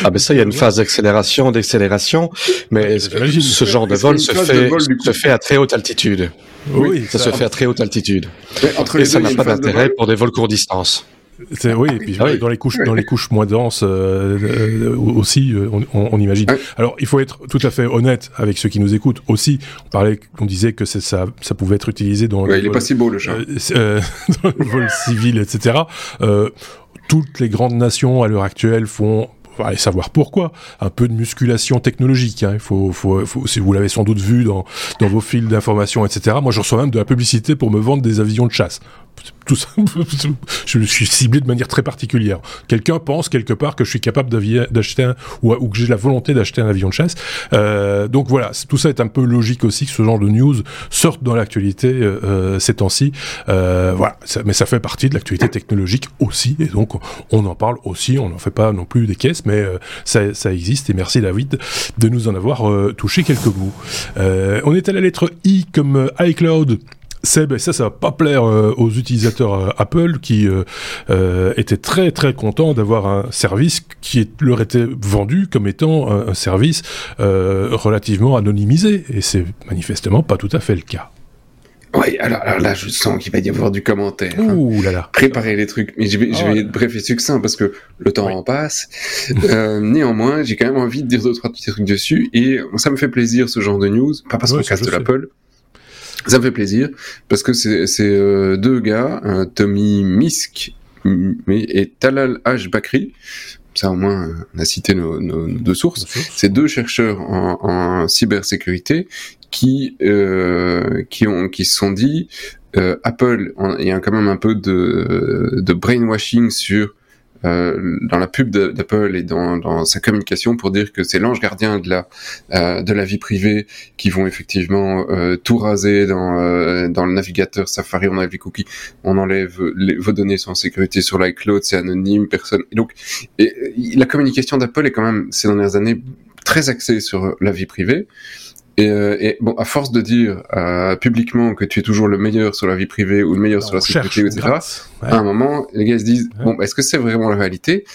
Ah ben ça, il y a une phase d'accélération, d'accélération, mais ce genre de vol se fait, se fait à très haute altitude. Oui, ça, se fait à très haute altitude. et ça n'a pas pour des vols court distance. Oui, et puis ah dans les couches, dans les couches moins denses euh, euh, aussi, euh, on, on, imagine. Alors, il faut être tout à fait honnête avec ceux qui nous écoutent aussi. On parlait, on disait que ça, ça pouvait être utilisé dans. Ouais, il est pas si beau le chat. dans le vol civil, etc. toutes les grandes nations à l'heure actuelle font aller savoir pourquoi. Un peu de musculation technologique. Hein. Il faut, faut, faut, si vous l'avez sans doute vu dans, dans vos fils d'information, etc. Moi, je reçois même de la publicité pour me vendre des avions de chasse tout ça, je suis ciblé de manière très particulière. Quelqu'un pense quelque part que je suis capable d'acheter un, ou, que j'ai la volonté d'acheter un avion de chasse. Euh, donc voilà, tout ça est un peu logique aussi que ce genre de news sorte dans l'actualité euh, euh ces temps-ci. Euh, voilà, mais ça fait partie de l'actualité technologique aussi, et donc on en parle aussi. On n'en fait pas non plus des caisses, mais euh, ça, ça, existe. Et merci David de nous en avoir euh, touché quelques mots. on est à la lettre I comme iCloud. Seb, et ça, ça va pas plaire euh, aux utilisateurs euh, Apple qui euh, étaient très très contents d'avoir un service qui leur était vendu comme étant un, service relativement anonymisé, et c'est manifestement pas tout à fait le cas. Oui, alors, là, je sens qu'il va y avoir du commentaire. Hein. Ouh là là. Préparer les trucs. Mais je vais, je vais oh. être bref et succinct parce que le temps en passe. néanmoins, j'ai quand même envie de dire deux, trois petits trucs dessus et ça me fait plaisir ce genre de news. Pas parce qu'on casse de l'Apple, ça me fait plaisir parce que c'est euh, deux gars, Tommy Misk et Talal H. Bakri. Ça au moins, on a cité nos, nos, deux sources. C'est deux chercheurs en, en cybersécurité qui euh, qui ont qui se sont dit euh, Apple, il y a quand même un peu de, de brainwashing sur dans la pub d'Apple et dans, dans, sa communication pour dire que c'est l'ange gardien de la euh, de la vie privée qui vont effectivement euh, tout raser dans euh, dans le navigateur Safari on enlève les cookies on enlève vos données sont en sécurité sur l'iCloud c'est anonyme personne. Donc la communication d'Apple est quand même ces dernières années très axée sur la vie privée Et, et, bon, à force de dire publiquement que tu es toujours le meilleur sur la vie privée ou le meilleur sur la sécurité, etc., à un moment, les gars se disent bon, est-ce que c'est vraiment la réalité?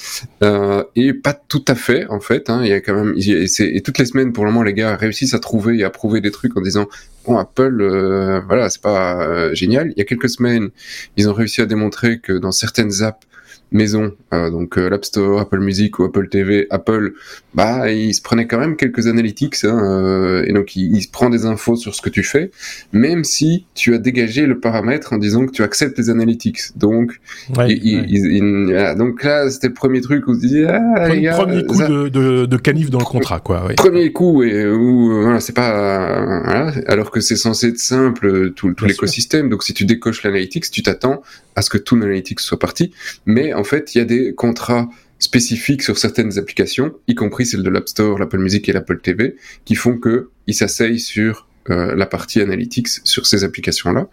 Et pas tout à fait, en fait. Hein, il y a quand même et, et, toutes les semaines, pour le moment, les gars réussissent à trouver et à prouver des trucs en disant bon, Apple, voilà, c'est pas génial. Il y a quelques semaines, ils ont réussi à démontrer que dans certaines apps maison, euh, donc euh, l'App Store, Apple Music ou Apple TV, Apple, bah il se prenait quand même quelques analytics, hein, euh, et donc il, se prend des infos sur ce que tu fais, même si tu as dégagé le paramètre en disant que tu acceptes les analytics. Donc, donc là c'était le premier truc où tu dis ah, premier, premier coup de, de, canif dans le contrat, quoi. Premier coup et où voilà, c'est pas voilà, alors que c'est censé être simple tout, tout l'écosystème. Donc si tu décoches l'analytics, tu t'attends à ce que tout l'analytics soit parti, mais en fait, il y a des contrats spécifiques sur certaines applications, y compris celles de l'App Store, l'Apple Music et l'Apple TV, qui font que ils s'asseyent sur euh, la partie analytics sur ces applications-là.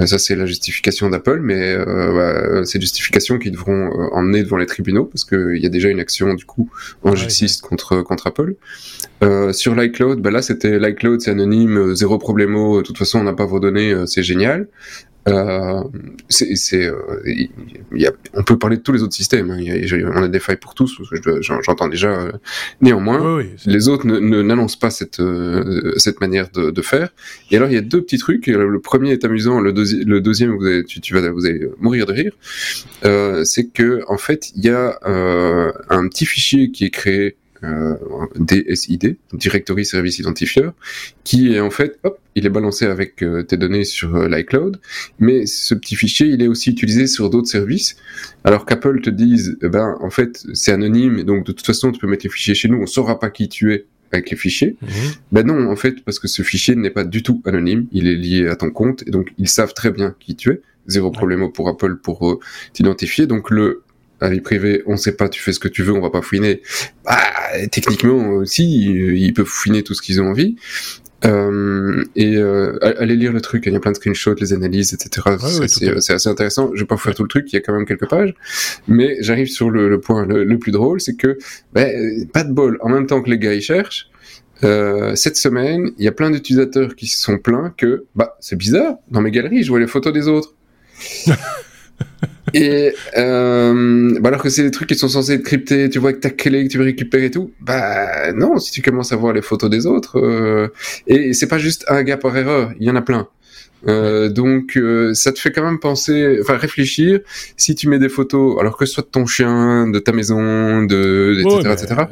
Euh, ça, c'est la justification d'Apple, mais euh, bah, ces justifications qui devront euh, emmener devant les tribunaux, parce qu'il y a déjà une action, du coup, en justice contre, contre Apple. sur l'iCloud, bah là, c'était l'iCloud, c'est anonyme, zéro problémo, de toute façon, on n'a pas vos données, c'est génial. Euh, c'est, euh, y a, on peut parler de tous les autres systèmes. Hein. Y a, on a des failles pour tous. J'entends déjà. Euh, néanmoins, les autres n'annoncent pas cette euh, cette manière de, de, faire. Et alors il y a deux petits trucs. Le premier est amusant. Le, le deuxième, vous allez, tu, tu, vas vous allez mourir de rire. c'est que en fait, il y a un petit fichier qui est créé euh, DSID, Directory Service Identifier, qui est en fait, hop, il est balancé avec euh, tes données sur euh, l'iCloud, mais ce petit fichier, il est aussi utilisé sur d'autres services. Alors qu'Apple te dise, eh ben, en fait, c'est anonyme, et donc de toute façon, tu peux mettre les fichiers chez nous, on saura pas qui tu es avec les fichiers. Mhm. Ben non, en fait, parce que ce fichier n'est pas du tout anonyme, il est lié à ton compte, et donc ils savent très bien qui tu es. Zéro problème pour Apple pour t'identifier. Donc le la vie privée, on sait pas, tu fais ce que tu veux, on va pas fouiner. Bah, techniquement aussi, ils peuvent fouiner tout ce qu'ils ont envie. Euh, et euh, allez lire le truc, il y a plein de screenshots, les analyses, etc. c'est assez intéressant. Je vais pas faire tout le truc, il y a quand même quelques pages, mais j'arrive sur le, point le, plus drôle, c'est que bah, pas de bol. En même temps que les gars ils cherchent, euh, cette semaine, il y a plein d'utilisateurs qui se sont plaints que bah c'est bizarre, dans mes galeries, je vois les photos des autres. et euh, bah alors que c'est des trucs qui sont censés être cryptés, tu vois que ta clé que tu veux récupérer et tout, bah non, si tu commences à voir les photos des autres, euh, et c'est pas juste un gars par erreur, il y en a plein. Euh, donc euh, ça te fait quand même penser, enfin réfléchir. Si tu mets des photos, alors que ce soit de ton chien, de ta maison, de etc. etc.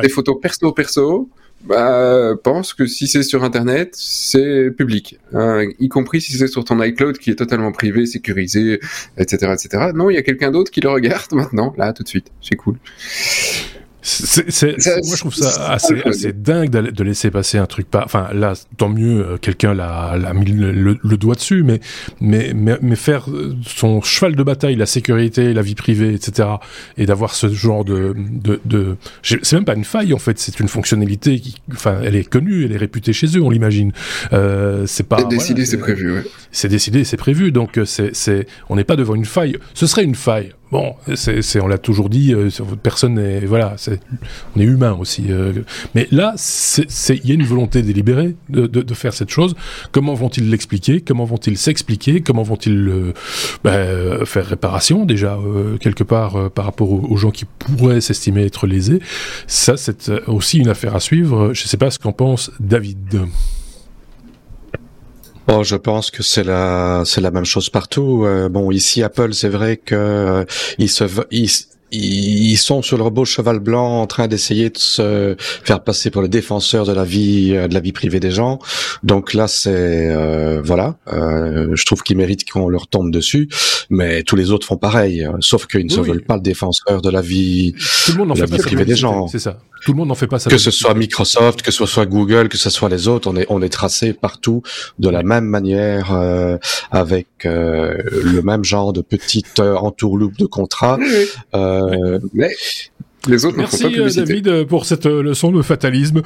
Des photos perso perso, bah, pense que si c'est sur Internet, c'est public, hein, y compris si c'est sur ton iCloud qui est totalement privé, sécurisé, etc., etc. Non, il y a quelqu'un d'autre qui le regarde maintenant, là, tout de suite. C'est cool. C'est, moi, je trouve ça assez, assez dingue de laisser passer un truc pas. Enfin, là, tant mieux, euh, quelqu'un l'a, l'a mis le, doigt dessus, mais, mais, mais, faire son cheval de bataille, la sécurité, la vie privée, etc., et d'avoir ce genre de, de, de c'est même pas une faille en fait, c'est une fonctionnalité qui, enfin, elle est connue, elle est réputée chez eux, on l'imagine. Euh, c'est pas. C'est décidé, c'est prévu. Ouais. C'est décidé, c'est prévu, donc euh, c'est, c'est, on n'est pas devant une faille. Ce serait une faille Bon, c'est, on l'a toujours dit, euh, personne n'est, voilà, c'est, on est humain aussi. Euh, mais là, il y a une volonté délibérée de, de, de faire cette chose. Comment vont-ils l'expliquer? Comment vont-ils s'expliquer? Comment vont-ils euh, ben, faire réparation déjà quelque part par rapport aux, gens qui pourraient s'estimer être lésés? Ça, c'est aussi une affaire à suivre. Je ne sais pas ce qu'en pense David. Oh, je pense que c'est la c'est la même chose partout. Euh, bon, ici Apple, c'est vrai que euh, ils se ils, ils sont sur leur beau cheval blanc en train d'essayer de se faire passer pour le défenseur de la vie euh, de la vie privée des gens. Donc là, c'est euh, voilà, euh, je trouve qu'ils méritent qu'on leur tombe dessus, mais tous les autres font pareil, sauf qu'ils ne se veulent pas le défenseur de la vie, Tout le monde de la vie privée des gens. C'est ça. Tout le monde n'en fait pas ça. Que ce soit Microsoft, que ce soit Google, que ce soit les autres, on est on est tracé partout de la même manière, euh, avec euh, le même genre de petite entourloupe de contrats. Euh, mais les autres Merci pas David pour cette leçon de fatalisme.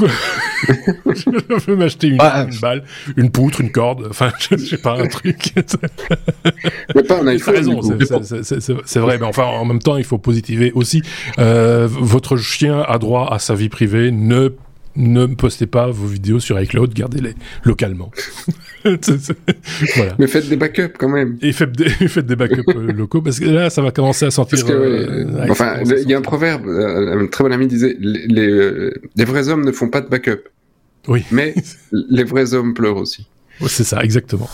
je veux m'acheter une, bah, une, balle, une poutre, une corde, enfin, je sais pas, un truc. mais pas un iPhone. raison, c'est vrai, mais enfin, en même temps, il faut positiver aussi. Euh, votre chien a droit à sa vie privée, ne ne postez pas vos vidéos sur iCloud, gardez-les localement. voilà. Mais faites des backups quand même. Et faites des, faites des backups euh, locaux parce que là, ça va commencer à sentir. Euh, enfin, il y a un proverbe. Un très bon ami disait les, les vrais hommes ne font pas de backup. Oui. Mais les vrais hommes pleurent aussi. C'est ça, exactement.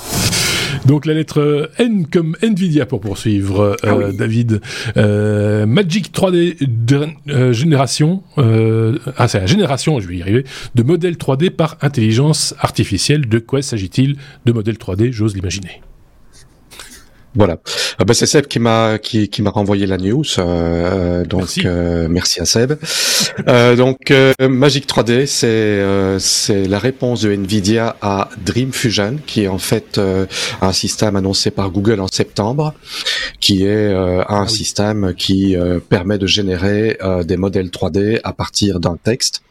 Donc la lettre N comme Nvidia pour poursuivre, euh, ah David. Euh, Magic 3D euh, génération, ah c'est la génération, je vais y arriver, de modèles 3D par intelligence artificielle. De quoi s'agit-il? De modèles 3D J'ose l'imaginer. Voilà. Ah ben c'est Seb qui m'a qui, qui m'a renvoyé la news. Euh, donc merci. Euh, merci. à Seb. euh, donc euh, Magic 3D, c'est euh, c'est la réponse de Nvidia à Dream Fusion, qui est en fait un système annoncé par Google en septembre, qui est un ah système qui permet de générer des modèles 3D à partir d'un texte.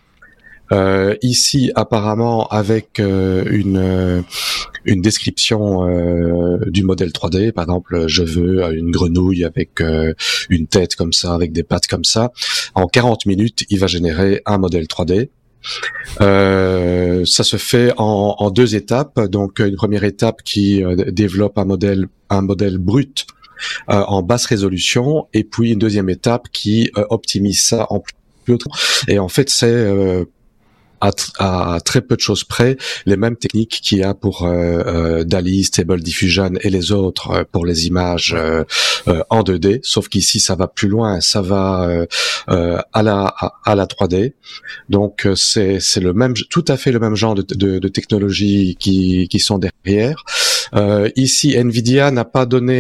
Euh, ici, apparemment, avec euh, une euh, une description euh, du modèle 3D, par exemple, je veux une grenouille avec une tête comme ça, avec des pattes comme ça. En 40 minutes, il va générer un modèle 3D. ça se fait en, en, deux étapes. Donc, une première étape qui développe un modèle un modèle brut en basse résolution, et puis une deuxième étape qui optimise ça en plus et en fait, c'est à, très peu de choses près les mêmes techniques qu'il y a pour euh, euh, DALI, Stable Diffusion et les autres euh, pour les images en 2D, sauf qu'ici ça va plus loin, ça va à la à, la 3D. Donc c'est c'est le même tout à fait le même genre de, de, de technologies qui qui sont derrière. ici, Nvidia n'a pas donné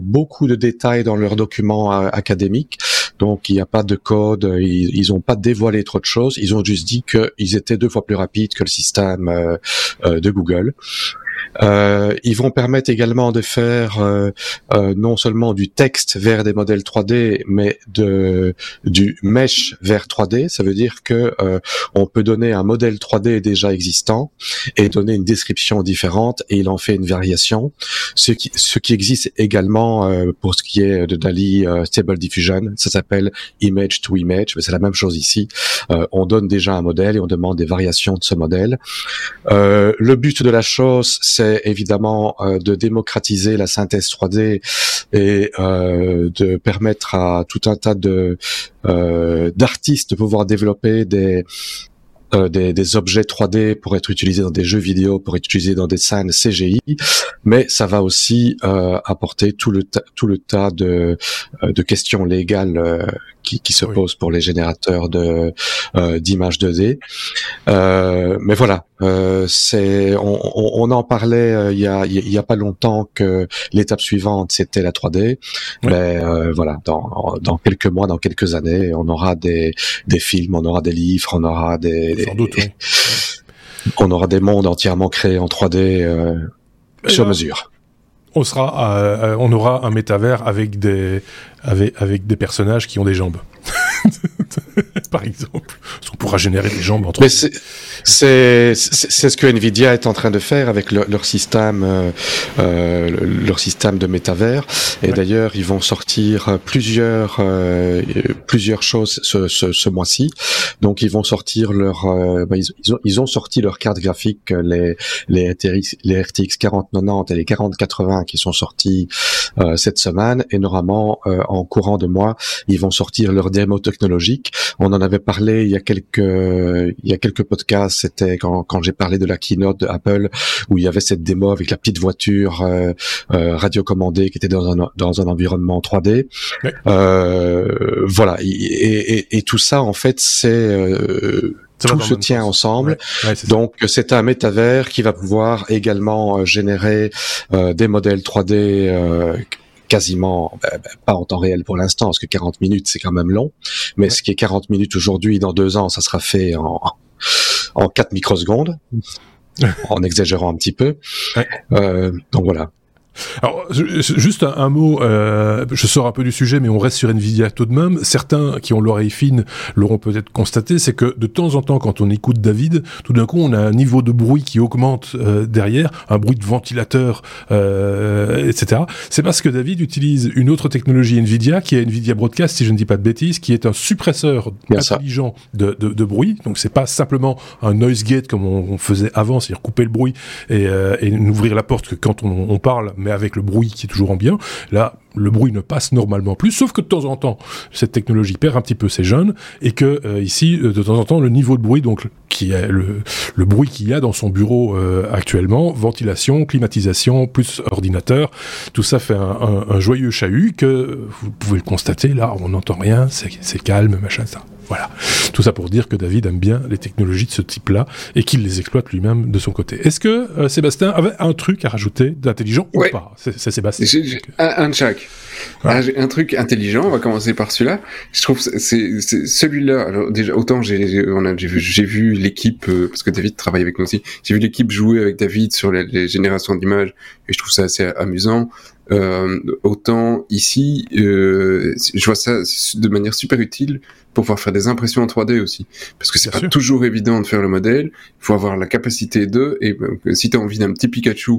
beaucoup de détails dans leurs documents académiques. Donc il n'y a pas de code, ils n'ont pas dévoilé trop de choses, ils ont juste dit qu'ils étaient deux fois plus rapides que le système euh, euh, de Google. Euh, ils vont permettre également de faire euh, euh, non seulement du texte vers des modèles 3D, mais de du mesh vers 3D. Ça veut dire que euh, on peut donner un modèle 3D déjà existant et donner une description différente, et il en fait une variation. Ce qui ce qui existe également euh, pour ce qui est de Dali Stable Diffusion, ça s'appelle Image to Image, mais c'est la même chose ici. on donne déjà un modèle et on demande des variations de ce modèle. le but de la chose, c'est évidemment euh, de démocratiser la synthèse 3D et euh, de permettre à tout un tas de euh, d'artistes de pouvoir développer des des, des, objets 3D pour être utilisés dans des jeux vidéo, pour être utilisés dans des scènes CGI, mais ça va aussi apporter tout le, tout le tas de, de questions légales qui, qui se posent pour les générateurs de d'images 2D. mais voilà, euh, c'est, on, on, en parlait euh, il y a il y a pas longtemps que l'étape suivante c'était la 3D, mais euh, voilà dans dans quelques mois, dans quelques années, on aura des des films, on aura des livres, on aura des, Sans doute, on aura des mondes entièrement créés en 3D sur mesure on sera, on aura un métavers avec des, avec, avec des personnages qui ont des jambes. par exemple. Parce qu'on pourra générer des jambes entre. Mais c'est c'est ce que Nvidia est en train de faire avec leur système euh, euh, leur système de métavers. Et d'ailleurs, ils vont sortir plusieurs euh, plusieurs choses ce, ce, ce mois-ci. Donc, ils vont sortir leur euh, bah, ils, ont, ils ont sorti leur carte graphique les les RTX, les RTX 4090 et les 4080 qui sont sortis euh, cette semaine. Et normalement, en courant de mois, ils vont sortir leur démo technologique. On en avait parlé il y a quelques il y a quelques podcasts. C'était quand, quand j'ai parlé de la keynote de Apple où il y avait cette démo avec la petite voiture euh, euh, radiocommandée qui était dans un dans un environnement 3D. Euh, voilà. Et, et, et, tout ça en fait c'est euh, tout se tient ensemble. Donc c'est un métavers qui va pouvoir également euh, générer euh, des modèles 3D euh, quasiment bah, bah, pas en temps réel pour l'instant, parce que 40 minutes c'est quand même long. Mais ce qui est 40 minutes aujourd'hui, dans deux ans, ça sera fait en en 4 microsecondes, en exagérant un petit peu. Euh, donc voilà. Alors, juste un, mot, euh, je sors un peu du sujet, mais on reste sur Nvidia tout de même. Certains qui ont l'oreille fine l'auront peut-être constaté, c'est que de temps en temps, quand on écoute David, tout d'un coup, on a un niveau de bruit qui augmente euh, derrière, un bruit de ventilateur, euh, etc. C'est parce que David utilise une autre technologie Nvidia, qui est Nvidia Broadcast, si je ne dis pas de bêtises, qui est un suppresseur intelligent de, de, de, bruit. Donc, c'est pas simplement un noise gate comme on, faisait avant, c'est-à-dire couper le bruit et, euh, et n'ouvrir la porte que quand on, on parle mais avec le bruit qui est toujours bien. Là, le bruit ne passe normalement plus, sauf que de temps en temps, cette technologie perd un petit peu ses jeunes, et que euh, ici, euh, de temps en temps, le niveau de bruit, donc qui est le, le bruit qu'il y a dans son bureau euh, actuellement, ventilation, climatisation, plus ordinateur, tout ça fait un, un, joyeux chahut que vous pouvez le constater. Là, on n'entend rien, c'est calme, machin, ça. Voilà. Tout ça pour dire que David aime bien les technologies de ce type-là et qu'il les exploite lui-même de son côté. Est-ce que euh, Sébastien avait un truc à rajouter d'intelligent ou pas? C'est Sébastien. un, de chaque. Ah, un truc intelligent, on va commencer par celui-là. Je trouve c'est celui-là. Alors déjà autant j'ai vu j'ai vu l'équipe euh, parce que David travaille avec nous aussi. J'ai vu l'équipe jouer avec David sur les, les générations d'images et je trouve ça assez amusant. Euh, autant ici, euh, je vois ça de manière super utile pour pouvoir faire des impressions en 3D aussi. Parce que c'est pas toujours évident de faire le modèle, il faut avoir la capacité de, et euh, si tu as envie d'un petit Pikachu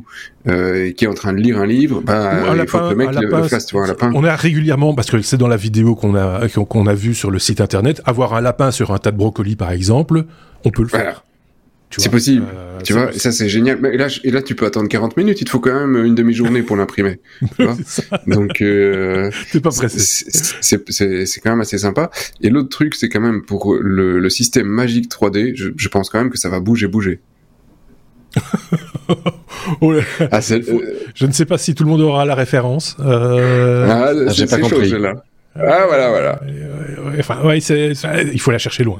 euh, qui est en train de lire un livre, bah, il faut que le mec le, fasse, tu vois, un lapin. On a régulièrement, parce que c'est dans la vidéo qu'on a, qu'on a vu sur le site internet, avoir un lapin sur un tas de brocolis par exemple, on peut le faire. C'est possible. Euh, tu vois, ça c'est génial. Mais là, et là, tu peux attendre 40 minutes. Il te faut quand même une demi-journée pour l'imprimer. Donc, euh, c'est pas pressé. C'est quand même assez sympa. Et l'autre truc, c'est quand même pour le, le système magique 3D. Je, je, pense quand même que ça va bouger, bouger. ah, je ne sais pas si tout le monde aura la référence. Euh... Ah, J'ai pas compris. Chaud, là. Ah voilà voilà. Enfin ouais, c'est, il faut la chercher loin.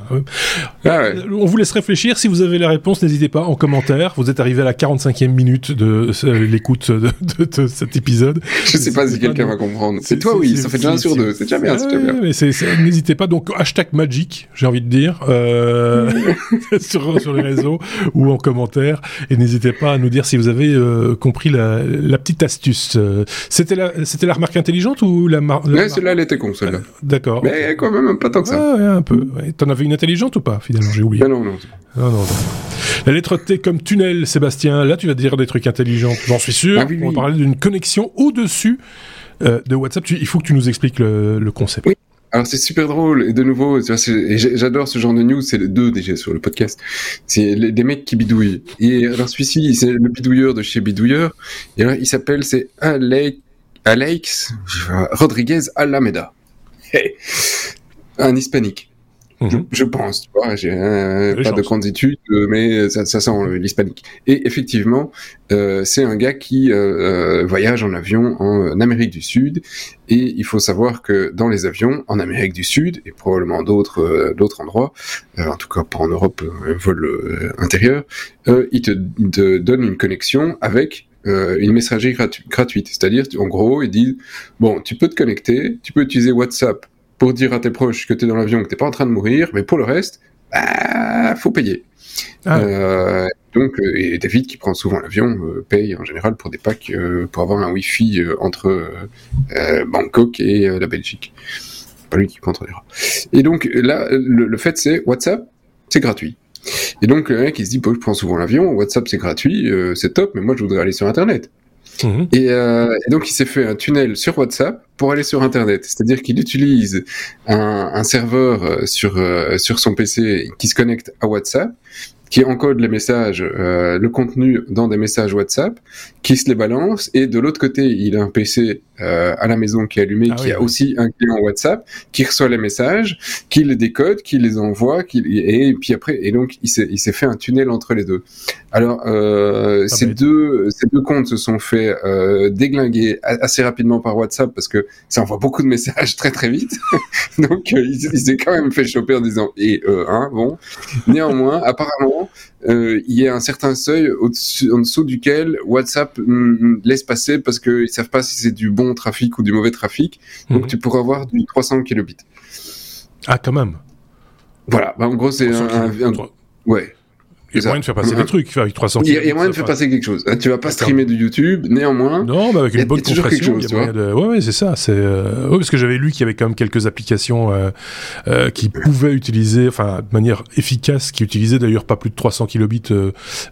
Ah, ouais. On vous laisse réfléchir. Si vous avez la réponse, n'hésitez pas en commentaire. Vous êtes arrivé à la 45e minute de l'écoute de, de, cet épisode. Je sais pas si quelqu'un va comprendre. C'est toi oui, ça fait déjà un sur deux. C'est déjà bien, c'est déjà bien. n'hésitez pas donc hashtag magic, j'ai envie de dire, euh, sur, sur les réseaux ou en commentaire. Et n'hésitez pas à nous dire si vous avez euh, compris la, la, petite astuce. C'était la, c'était la remarque intelligente ou la, la Ouais, celle-là, elle était con celle-là. D'accord. Mais quand même pas tant que ça. Un peu. T'en avais une intelligente ou pas finalement J'ai oublié. Ah non, non. non, non, La lettre T comme tunnel, Sébastien. Là, tu vas dire des trucs intelligents. J'en suis sûr. Ah On va parler d'une connexion au-dessus euh, de WhatsApp. il faut que tu nous expliques le, concept. Oui. Alors c'est super drôle et de nouveau, j'adore ce genre de news. C'est les deux déjà sur le podcast. C'est des mecs qui bidouillent. Et alors celui-ci, c'est le bidouilleur de chez Bidouilleur. Et alors il s'appelle c'est Alex, Alex Rodriguez Alameda. un hispanique. Mhm. Je, pense, tu vois, j'ai pas de grandes études, euh, mais ça, ça sent l'hispanique. Et effectivement, euh, c'est un gars qui euh, voyage en avion en Amérique du Sud, et il faut savoir que dans les avions en Amérique du Sud et probablement d'autres d'autres endroits, en tout cas pas en Europe, un vol intérieur, il te, te, donne une connexion avec une messagerie gratuite. C'est-à-dire, en gros, il dit bon, tu peux te connecter, tu peux utiliser WhatsApp pour dire à tes proches que tu es dans l'avion, que t'es pas en train de mourir, mais pour le reste, bah, faut payer. Ah. Euh, donc, euh, et David, qui prend souvent l'avion, euh, paye en général pour des packs pour avoir un Wi-Fi entre Bangkok et la Belgique. Pas lui qui contrôlera. Et donc là, le, fait c'est WhatsApp, c'est gratuit. Et donc le mec il se dit, je prends souvent l'avion, WhatsApp c'est gratuit, c'est top, mais moi je voudrais aller sur Internet. Mhm. Et, euh, et, donc il s'est fait un tunnel sur WhatsApp pour aller sur Internet. C'est-à-dire qu'il utilise un, un serveur euh, sur, euh, sur son PC qui se connecte à WhatsApp qui encode les messages, euh, le contenu dans des messages WhatsApp, qui se les balance, et de l'autre côté, il a un PC euh, à la maison qui est allumé, ah qui a aussi un client WhatsApp, qui reçoit les messages, qui les décode, qui les envoie, qui, et, puis après, et donc il s'est fait un tunnel entre les deux. Alors, euh, ces, deux, ces deux comptes se sont fait euh, déglinguer assez rapidement par WhatsApp, parce que ça envoie beaucoup de messages très très vite, donc euh, il, il s'est quand même fait choper en disant, et euh, hein, bon, néanmoins, apparemment, euh, il y a un certain seuil en dessous duquel WhatsApp laisse passer parce qu'ils ne savent pas si c'est du bon trafic ou du mauvais trafic. Donc mhm. tu pourras avoir du 300 kilobits. Ah, quand même. Voilà, bah, en gros, c'est un, Ouais. Il y a moyen de faire passer des trucs avec 300 Il y a moyen de faire passer quelque chose. Tu vas pas streamer du YouTube, néanmoins. Non, mais avec une bonne compression. moyen de... Ouais, ouais, c'est ça. C'est euh... ouais, parce que j'avais lu qu'il y avait quand même quelques applications euh, euh, qui pouvaient utiliser, enfin, de manière efficace, qui utilisaient d'ailleurs pas plus de 300 kilobits,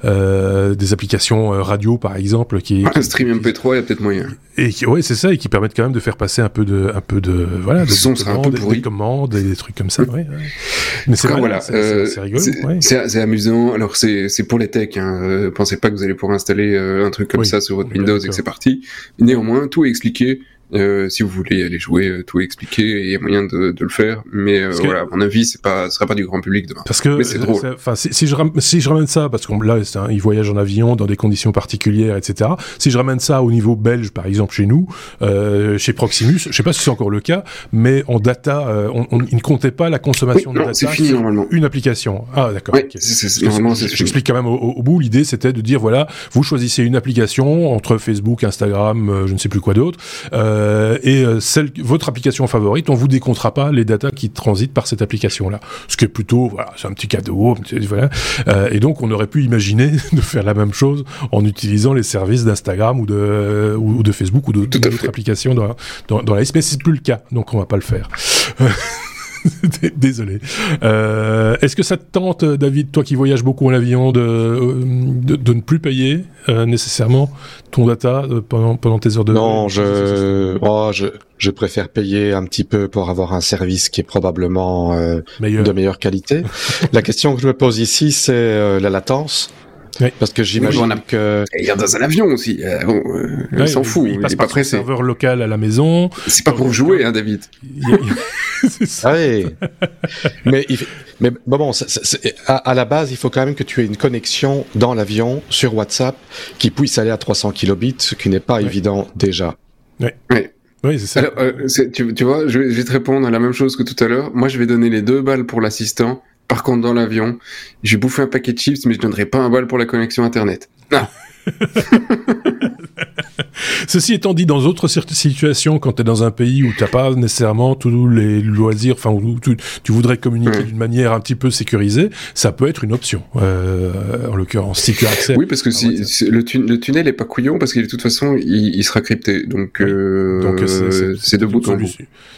des applications radio, par exemple, qui. Un stream MP3, il y a peut-être moyen. Et qui, ouais, c'est ça, et qui permettent quand même de faire passer un peu de, un peu de, voilà, de son sera un peu des, des commandes, et des trucs comme ça. Ouais, Mais c'est voilà, c'est rigolo. C'est amusant. Alors c'est c'est pour les techs. Hein. Euh, pensez pas que vous allez pouvoir installer euh, un truc comme ça sur votre Windows et que c'est parti. Néanmoins, tout est expliqué. Euh, si vous voulez aller jouer, euh, tout expliquer, il y a moyen de, de le faire. Mais euh, voilà, à mon avis, c'est pas, ce sera pas du grand public demain. Parce que c'est drôle. Enfin, si, si, je ramène, si je ramène ça, parce qu'on là, un, il voyage en avion dans des conditions particulières, etc. Si je ramène ça au niveau belge, par exemple, chez nous, euh, chez Proximus, je sais pas si c'est encore le cas, mais en data, on, on, il ne comptait pas la consommation oui, de non, data fini, sur normalement. une application. Ah, d'accord. Oui, okay. J'explique quand même au, au bout. L'idée, c'était de dire voilà, vous choisissez une application entre Facebook, Instagram, je ne sais plus quoi d'autre, et celle, votre application favorite, on vous décomptera pas les datas qui transitent par cette application-là. Ce qui est plutôt, voilà, c'est un petit cadeau, voilà. Euh, et donc, on aurait pu imaginer de faire la même chose en utilisant les services d'Instagram ou de, ou de Facebook ou d'autres applications dans, dans, dans la liste, mais c'est plus le cas, donc on va pas le faire. Désolé. Euh, Est-ce que ça te tente, David, toi qui voyages beaucoup en avion, de, de, de ne plus payer euh, nécessairement ton data euh, pendant, pendant tes heures de Non, je, oh, je, je préfère payer un petit peu pour avoir un service qui est probablement euh, Meilleur. de meilleure qualité. la question que je me pose ici, c'est euh, la latence. Oui. Parce que j'imagine a... que il y a dans un avion aussi. Euh, bon, euh, il s'en fout. Il, il passe est par pas pressé. serveur local à la maison. C'est pas pour jouer, hein, David. ah oui. mais, il, mais bon, c est, c est, à, à, la base, il faut quand même que tu aies une connexion dans l'avion sur WhatsApp qui puisse aller à 300 kilobits, ce qui n'est pas évident déjà. Oui. oui. Oui, c'est ça. Alors, euh, tu, tu, vois, je vais, je vais te répondre à la même chose que tout à l'heure. Moi, je vais donner les deux balles pour l'assistant par contre, dans l'avion, j'ai bouffé un paquet de chips, mais je donnerai pas un bal pour la connexion Internet. Ah. Ceci étant dit, dans d'autres situations, quand tu es dans un pays où t'as pas nécessairement tous les loisirs, enfin où tu, tu voudrais communiquer mmh. d'une manière un petit peu sécurisée, ça peut être une option. Euh, en l'occurrence, si tu accès. Oui, parce que si, si le, tu, le, tunnel est pas couillon, parce que de toute façon, il, il sera crypté. Donc, oui. euh, c'est de bout en bout.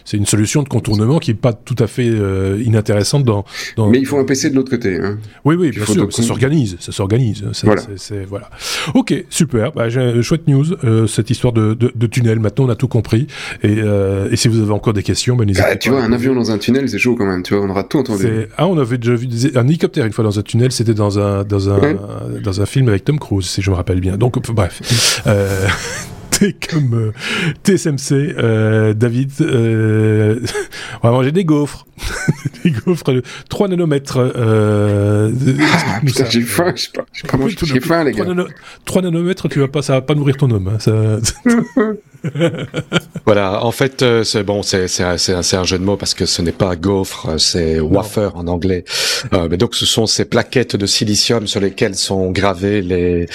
C'est une solution de contournement qui est pas tout à fait euh, inintéressante dans, dans, Mais il faut un PC de l'autre côté. Hein. Oui, oui, bien sûr. Ça s'organise, ça s'organise. Voilà. C'est voilà. Ok, super. Bah, chouette news. Euh, cette histoire de, de, de, tunnel. Maintenant, on a tout compris. Et, euh, et si vous avez encore des questions, ben, n'hésitez ah, Tu vois, un avion dans un tunnel, c'est chaud quand même. Tu vois, on aura tout entendu. Ah, on avait déjà vu des... un hélicoptère une fois dans un tunnel. C'était dans un dans un ouais. dans un film avec Tom Cruise, si je me rappelle bien. Donc, bref. euh, comme euh, TSMC, euh, David, euh, on va manger des gaufres. des gaufres de 3 nanomètres. Euh, ah, putain, j'ai faim, je sais pas, j'ai faim, les gars. 3, nano, 3 nanomètres, tu vas pas, ça va pas nourrir ton homme. Hein, ça... voilà, en fait, euh, c'est bon, c'est c'est un, un, jeu de mots parce que ce n'est pas gaufre, c'est wafer en anglais. Euh, mais donc, ce sont ces plaquettes de silicium sur lesquelles sont gravés les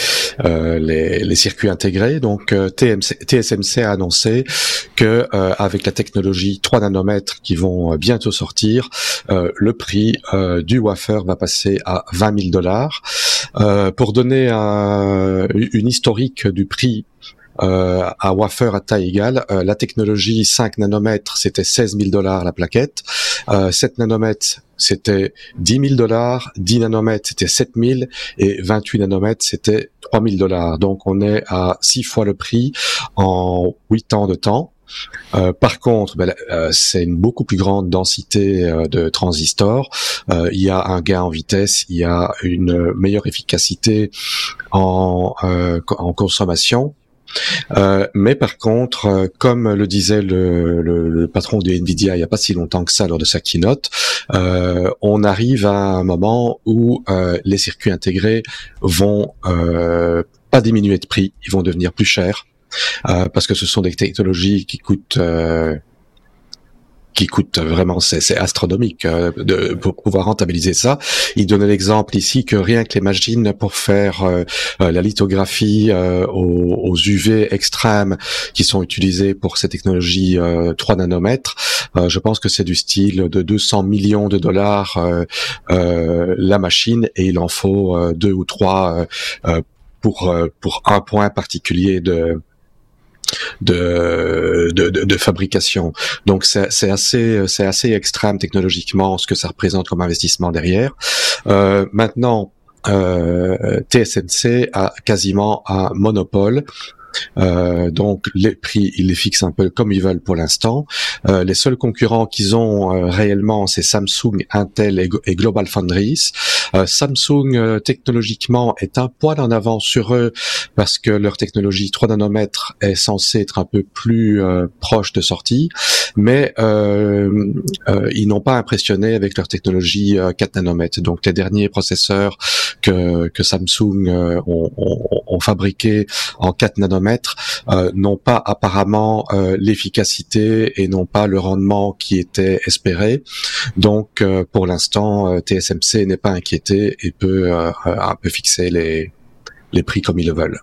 euh, les, les, circuits intégrés. Donc, euh, TMC, TSMC a annoncé que euh, avec la technologie 3 nanomètres qui vont bientôt sortir, le prix du wafer va passer à 20 000 dollars. pour donner un, une historique du prix euh, à wafer à taille égale. Euh, la technologie 5 nanomètres, c'était 16 000 dollars la plaquette. Euh, 7 nanomètres, c'était 10 000 dollars. 10 nanomètres, c'était 7 000. Et 28 nanomètres, c'était 3 000 dollars. Donc on est à 6 fois le prix en 8 ans de temps. Euh, par contre, ben, euh, c'est une beaucoup plus grande densité euh, de transistors. Euh, il y a un gain en vitesse, il y a une meilleure efficacité en, euh, en consommation. Euh, mais par contre, euh, comme le disait le, patron de Nvidia il n'y a pas si longtemps que ça lors de sa keynote, euh, on arrive à un moment où euh, les circuits intégrés vont pas diminuer de prix, ils vont devenir plus chers parce que ce sont des technologies qui coûtent qui coûte vraiment, c'est astronomique euh, de, pour pouvoir rentabiliser ça. Il donnait l'exemple ici que rien que les machines pour faire euh, euh, la lithographie aux, aux, UV extrêmes qui sont utilisées pour ces technologies 3 nanomètres, je pense que c'est du style de 200 millions de dollars la machine et il en faut deux ou trois pour pour un point particulier de de, de, de, fabrication. Donc c'est assez c'est assez extrême technologiquement ce que ça représente comme investissement derrière. Euh, maintenant, euh, TSMC a quasiment un monopole euh, donc les prix, ils les fixent un peu comme ils veulent pour l'instant. Euh, les seuls concurrents qu'ils ont euh, réellement, c'est Samsung, Intel et, Global Foundries. Samsung technologiquement est un poil en avant sur eux parce que leur technologie 3 nanomètres est censée être un peu plus proche de sortie, mais ils n'ont pas impressionné avec leur technologie 4 nanomètres. Donc les derniers processeurs que, que Samsung ont, ont, ont fabriqués en 4 nanomètres euh, n'ont pas apparemment euh, l'efficacité et n'ont pas le rendement qui était espéré. Donc euh, pour l'instant, TSMC n'est pas inquiété et peut un peu fixer les, les prix comme ils le veulent.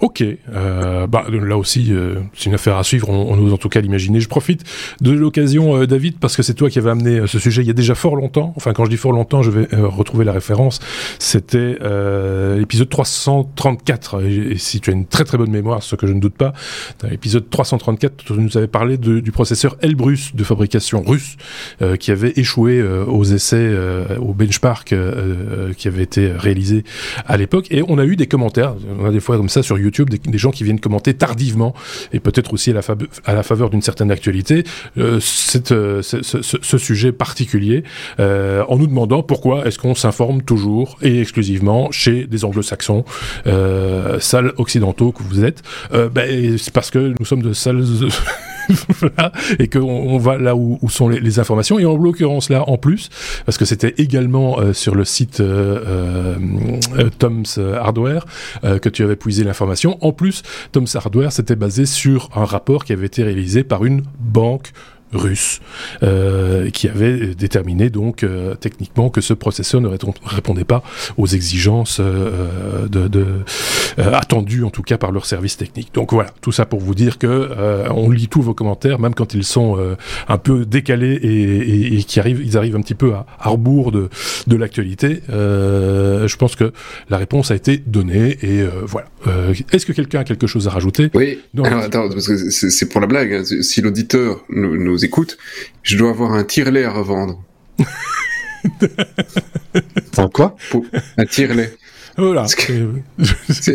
Ok, euh, bah, là aussi, euh, c'est une affaire à suivre, on, on ose en tout cas l'imaginer. Je profite de l'occasion, euh, David, parce que c'est toi qui avais amené euh, ce sujet il y a déjà fort longtemps. Enfin, quand je dis fort longtemps, je vais retrouver la référence. C'était l'épisode 334. Et, si tu as une très très bonne mémoire, ce que je ne doute pas, dans l'épisode 334, tu nous avais parlé de, du processeur Elbrus de fabrication russe qui avait échoué aux essais, au benchmark qui avait été réalisé à l'époque. Et on a eu des commentaires, on a des fois comme ça sur YouTube YouTube des, gens qui viennent commenter tardivement et peut-être aussi à la, faveur d'une certaine actualité euh, euh, ce, sujet particulier euh, en nous demandant pourquoi est-ce qu'on s'informe toujours et exclusivement chez des anglo-saxons euh, sales occidentaux que vous êtes. Ben, c'est parce que nous sommes de sales et qu'on on va là où, où sont les, les, informations. Et en l'occurrence là, en plus, parce que c'était également euh, sur le site euh, euh, Tom's Hardware que tu avais puisé l'information. En plus, Tom's Hardware, s'était basé sur un rapport qui avait été réalisé par une banque russe euh, qui avait déterminé donc euh, techniquement que ce processeur ne répondait pas aux exigences euh, de, de attendues en tout cas par leur service technique. Donc voilà, tout ça pour vous dire que on lit tous vos commentaires, même quand ils sont un peu décalés et, et, et, qui arrivent, ils arrivent un petit peu à, à rebours de, de l'actualité. je pense que la réponse a été donnée et voilà. Est-ce que quelqu'un a quelque chose à rajouter Oui. Alors, attends, parce que c'est pour la blague. Hein. Si l'auditeur nous, nous écoute, je dois avoir un tirelet à revendre. un quoi Un tirelet. Voilà.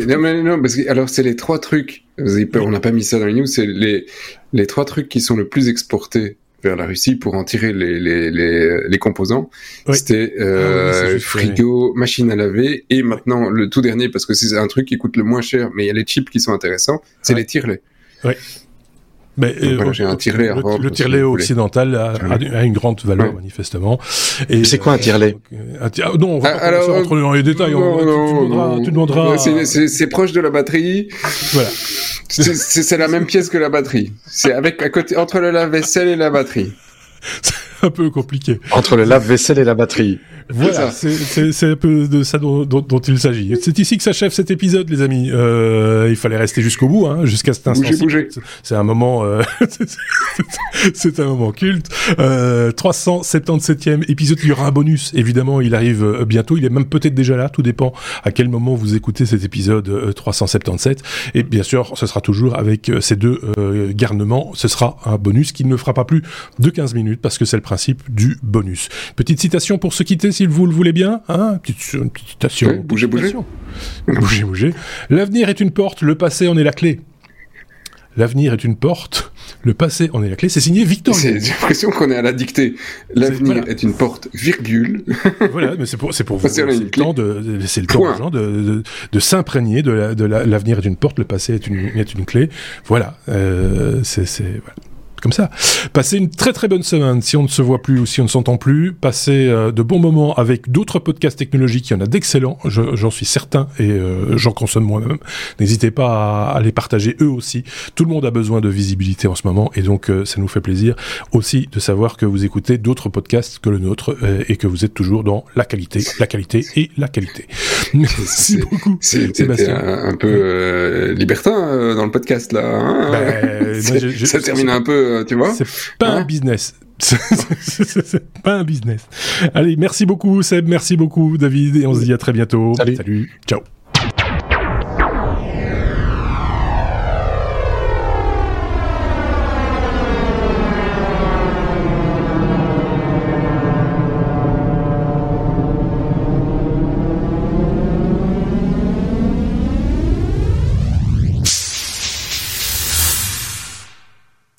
non, mais non, parce que alors c'est les trois trucs. On n'a pas mis ça dans les news. C'est les les trois trucs qui sont le plus exportés vers la Russie pour en tirer les les les, les composants. C'était euh, ah frigo, machine à laver et maintenant le tout dernier parce que c'est un truc qui coûte le moins cher, mais il y a les chips qui sont intéressants. C'est les tirelets. Oui. Mais euh, j'ai un tirelet le, le tirelet occidental a, a, une grande valeur manifestement. Et c'est quoi un tirelet euh, Non, on va ah, pas rentrer dans les détails. Non, non, tu, demanderas. C'est proche de la batterie. Voilà. C'est la même pièce que la batterie. C'est avec à côté entre le lave-vaisselle et la batterie. Un peu compliqué. Entre le lave-vaisselle et la batterie. Voilà, c'est un peu de ça dont, dont, dont il s'agit. C'est ici que s'achève cet épisode, les amis. Euh, il fallait rester jusqu'au bout, hein, jusqu'à cet instant. C'est un moment, euh, c'est un moment culte. Euh, 377e épisode. Il y aura un bonus, évidemment. Il arrive euh, bientôt. Il est même peut-être déjà là. Tout dépend à quel moment vous écoutez cet épisode 377. Euh, Et bien sûr, ce sera toujours avec euh, ces deux garnements. Ce sera un bonus qui ne fera pas plus de 15 minutes parce que c'est le principe du bonus. Petite citation pour se quitter si vous le voulez bien. Hein petite, une petite citation. bougez, bougez. Bougez, bougez. L'avenir est une porte, le passé en est la clé. L'avenir est une porte, le passé en est la clé. C'est signé Victor. J'ai l'impression qu'on est à la dictée. L'avenir est, une porte, virgule. voilà, mais c'est pour, c'est pour vous. C'est le temps de, c'est le temps gens de, de, de s'imprégner de, la, de l'avenir est une porte, le passé est une, est une clé. Voilà, euh, c'est, c'est, voilà comme ça. Passez une très très bonne semaine. Si on ne se voit plus ou si on ne s'entend plus, passez euh, de bons moments avec d'autres podcasts technologiques. Il y en a d'excellents, j'en suis certain, et euh, j'en consomme moi-même. N'hésitez pas à, les partager eux aussi. Tout le monde a besoin de visibilité en ce moment, et donc euh, ça nous fait plaisir aussi de savoir que vous écoutez d'autres podcasts que le nôtre et que vous êtes toujours dans la qualité, la qualité et la qualité. Merci beaucoup. C'était un, un, peu libertin dans le podcast là. Hein ben, ça termine un peu, tu vois. C'est pas un hein business. c'est pas un business. Allez, merci beaucoup Seb, merci beaucoup David, et on se dit à très bientôt. Salut. Salut. Ciao.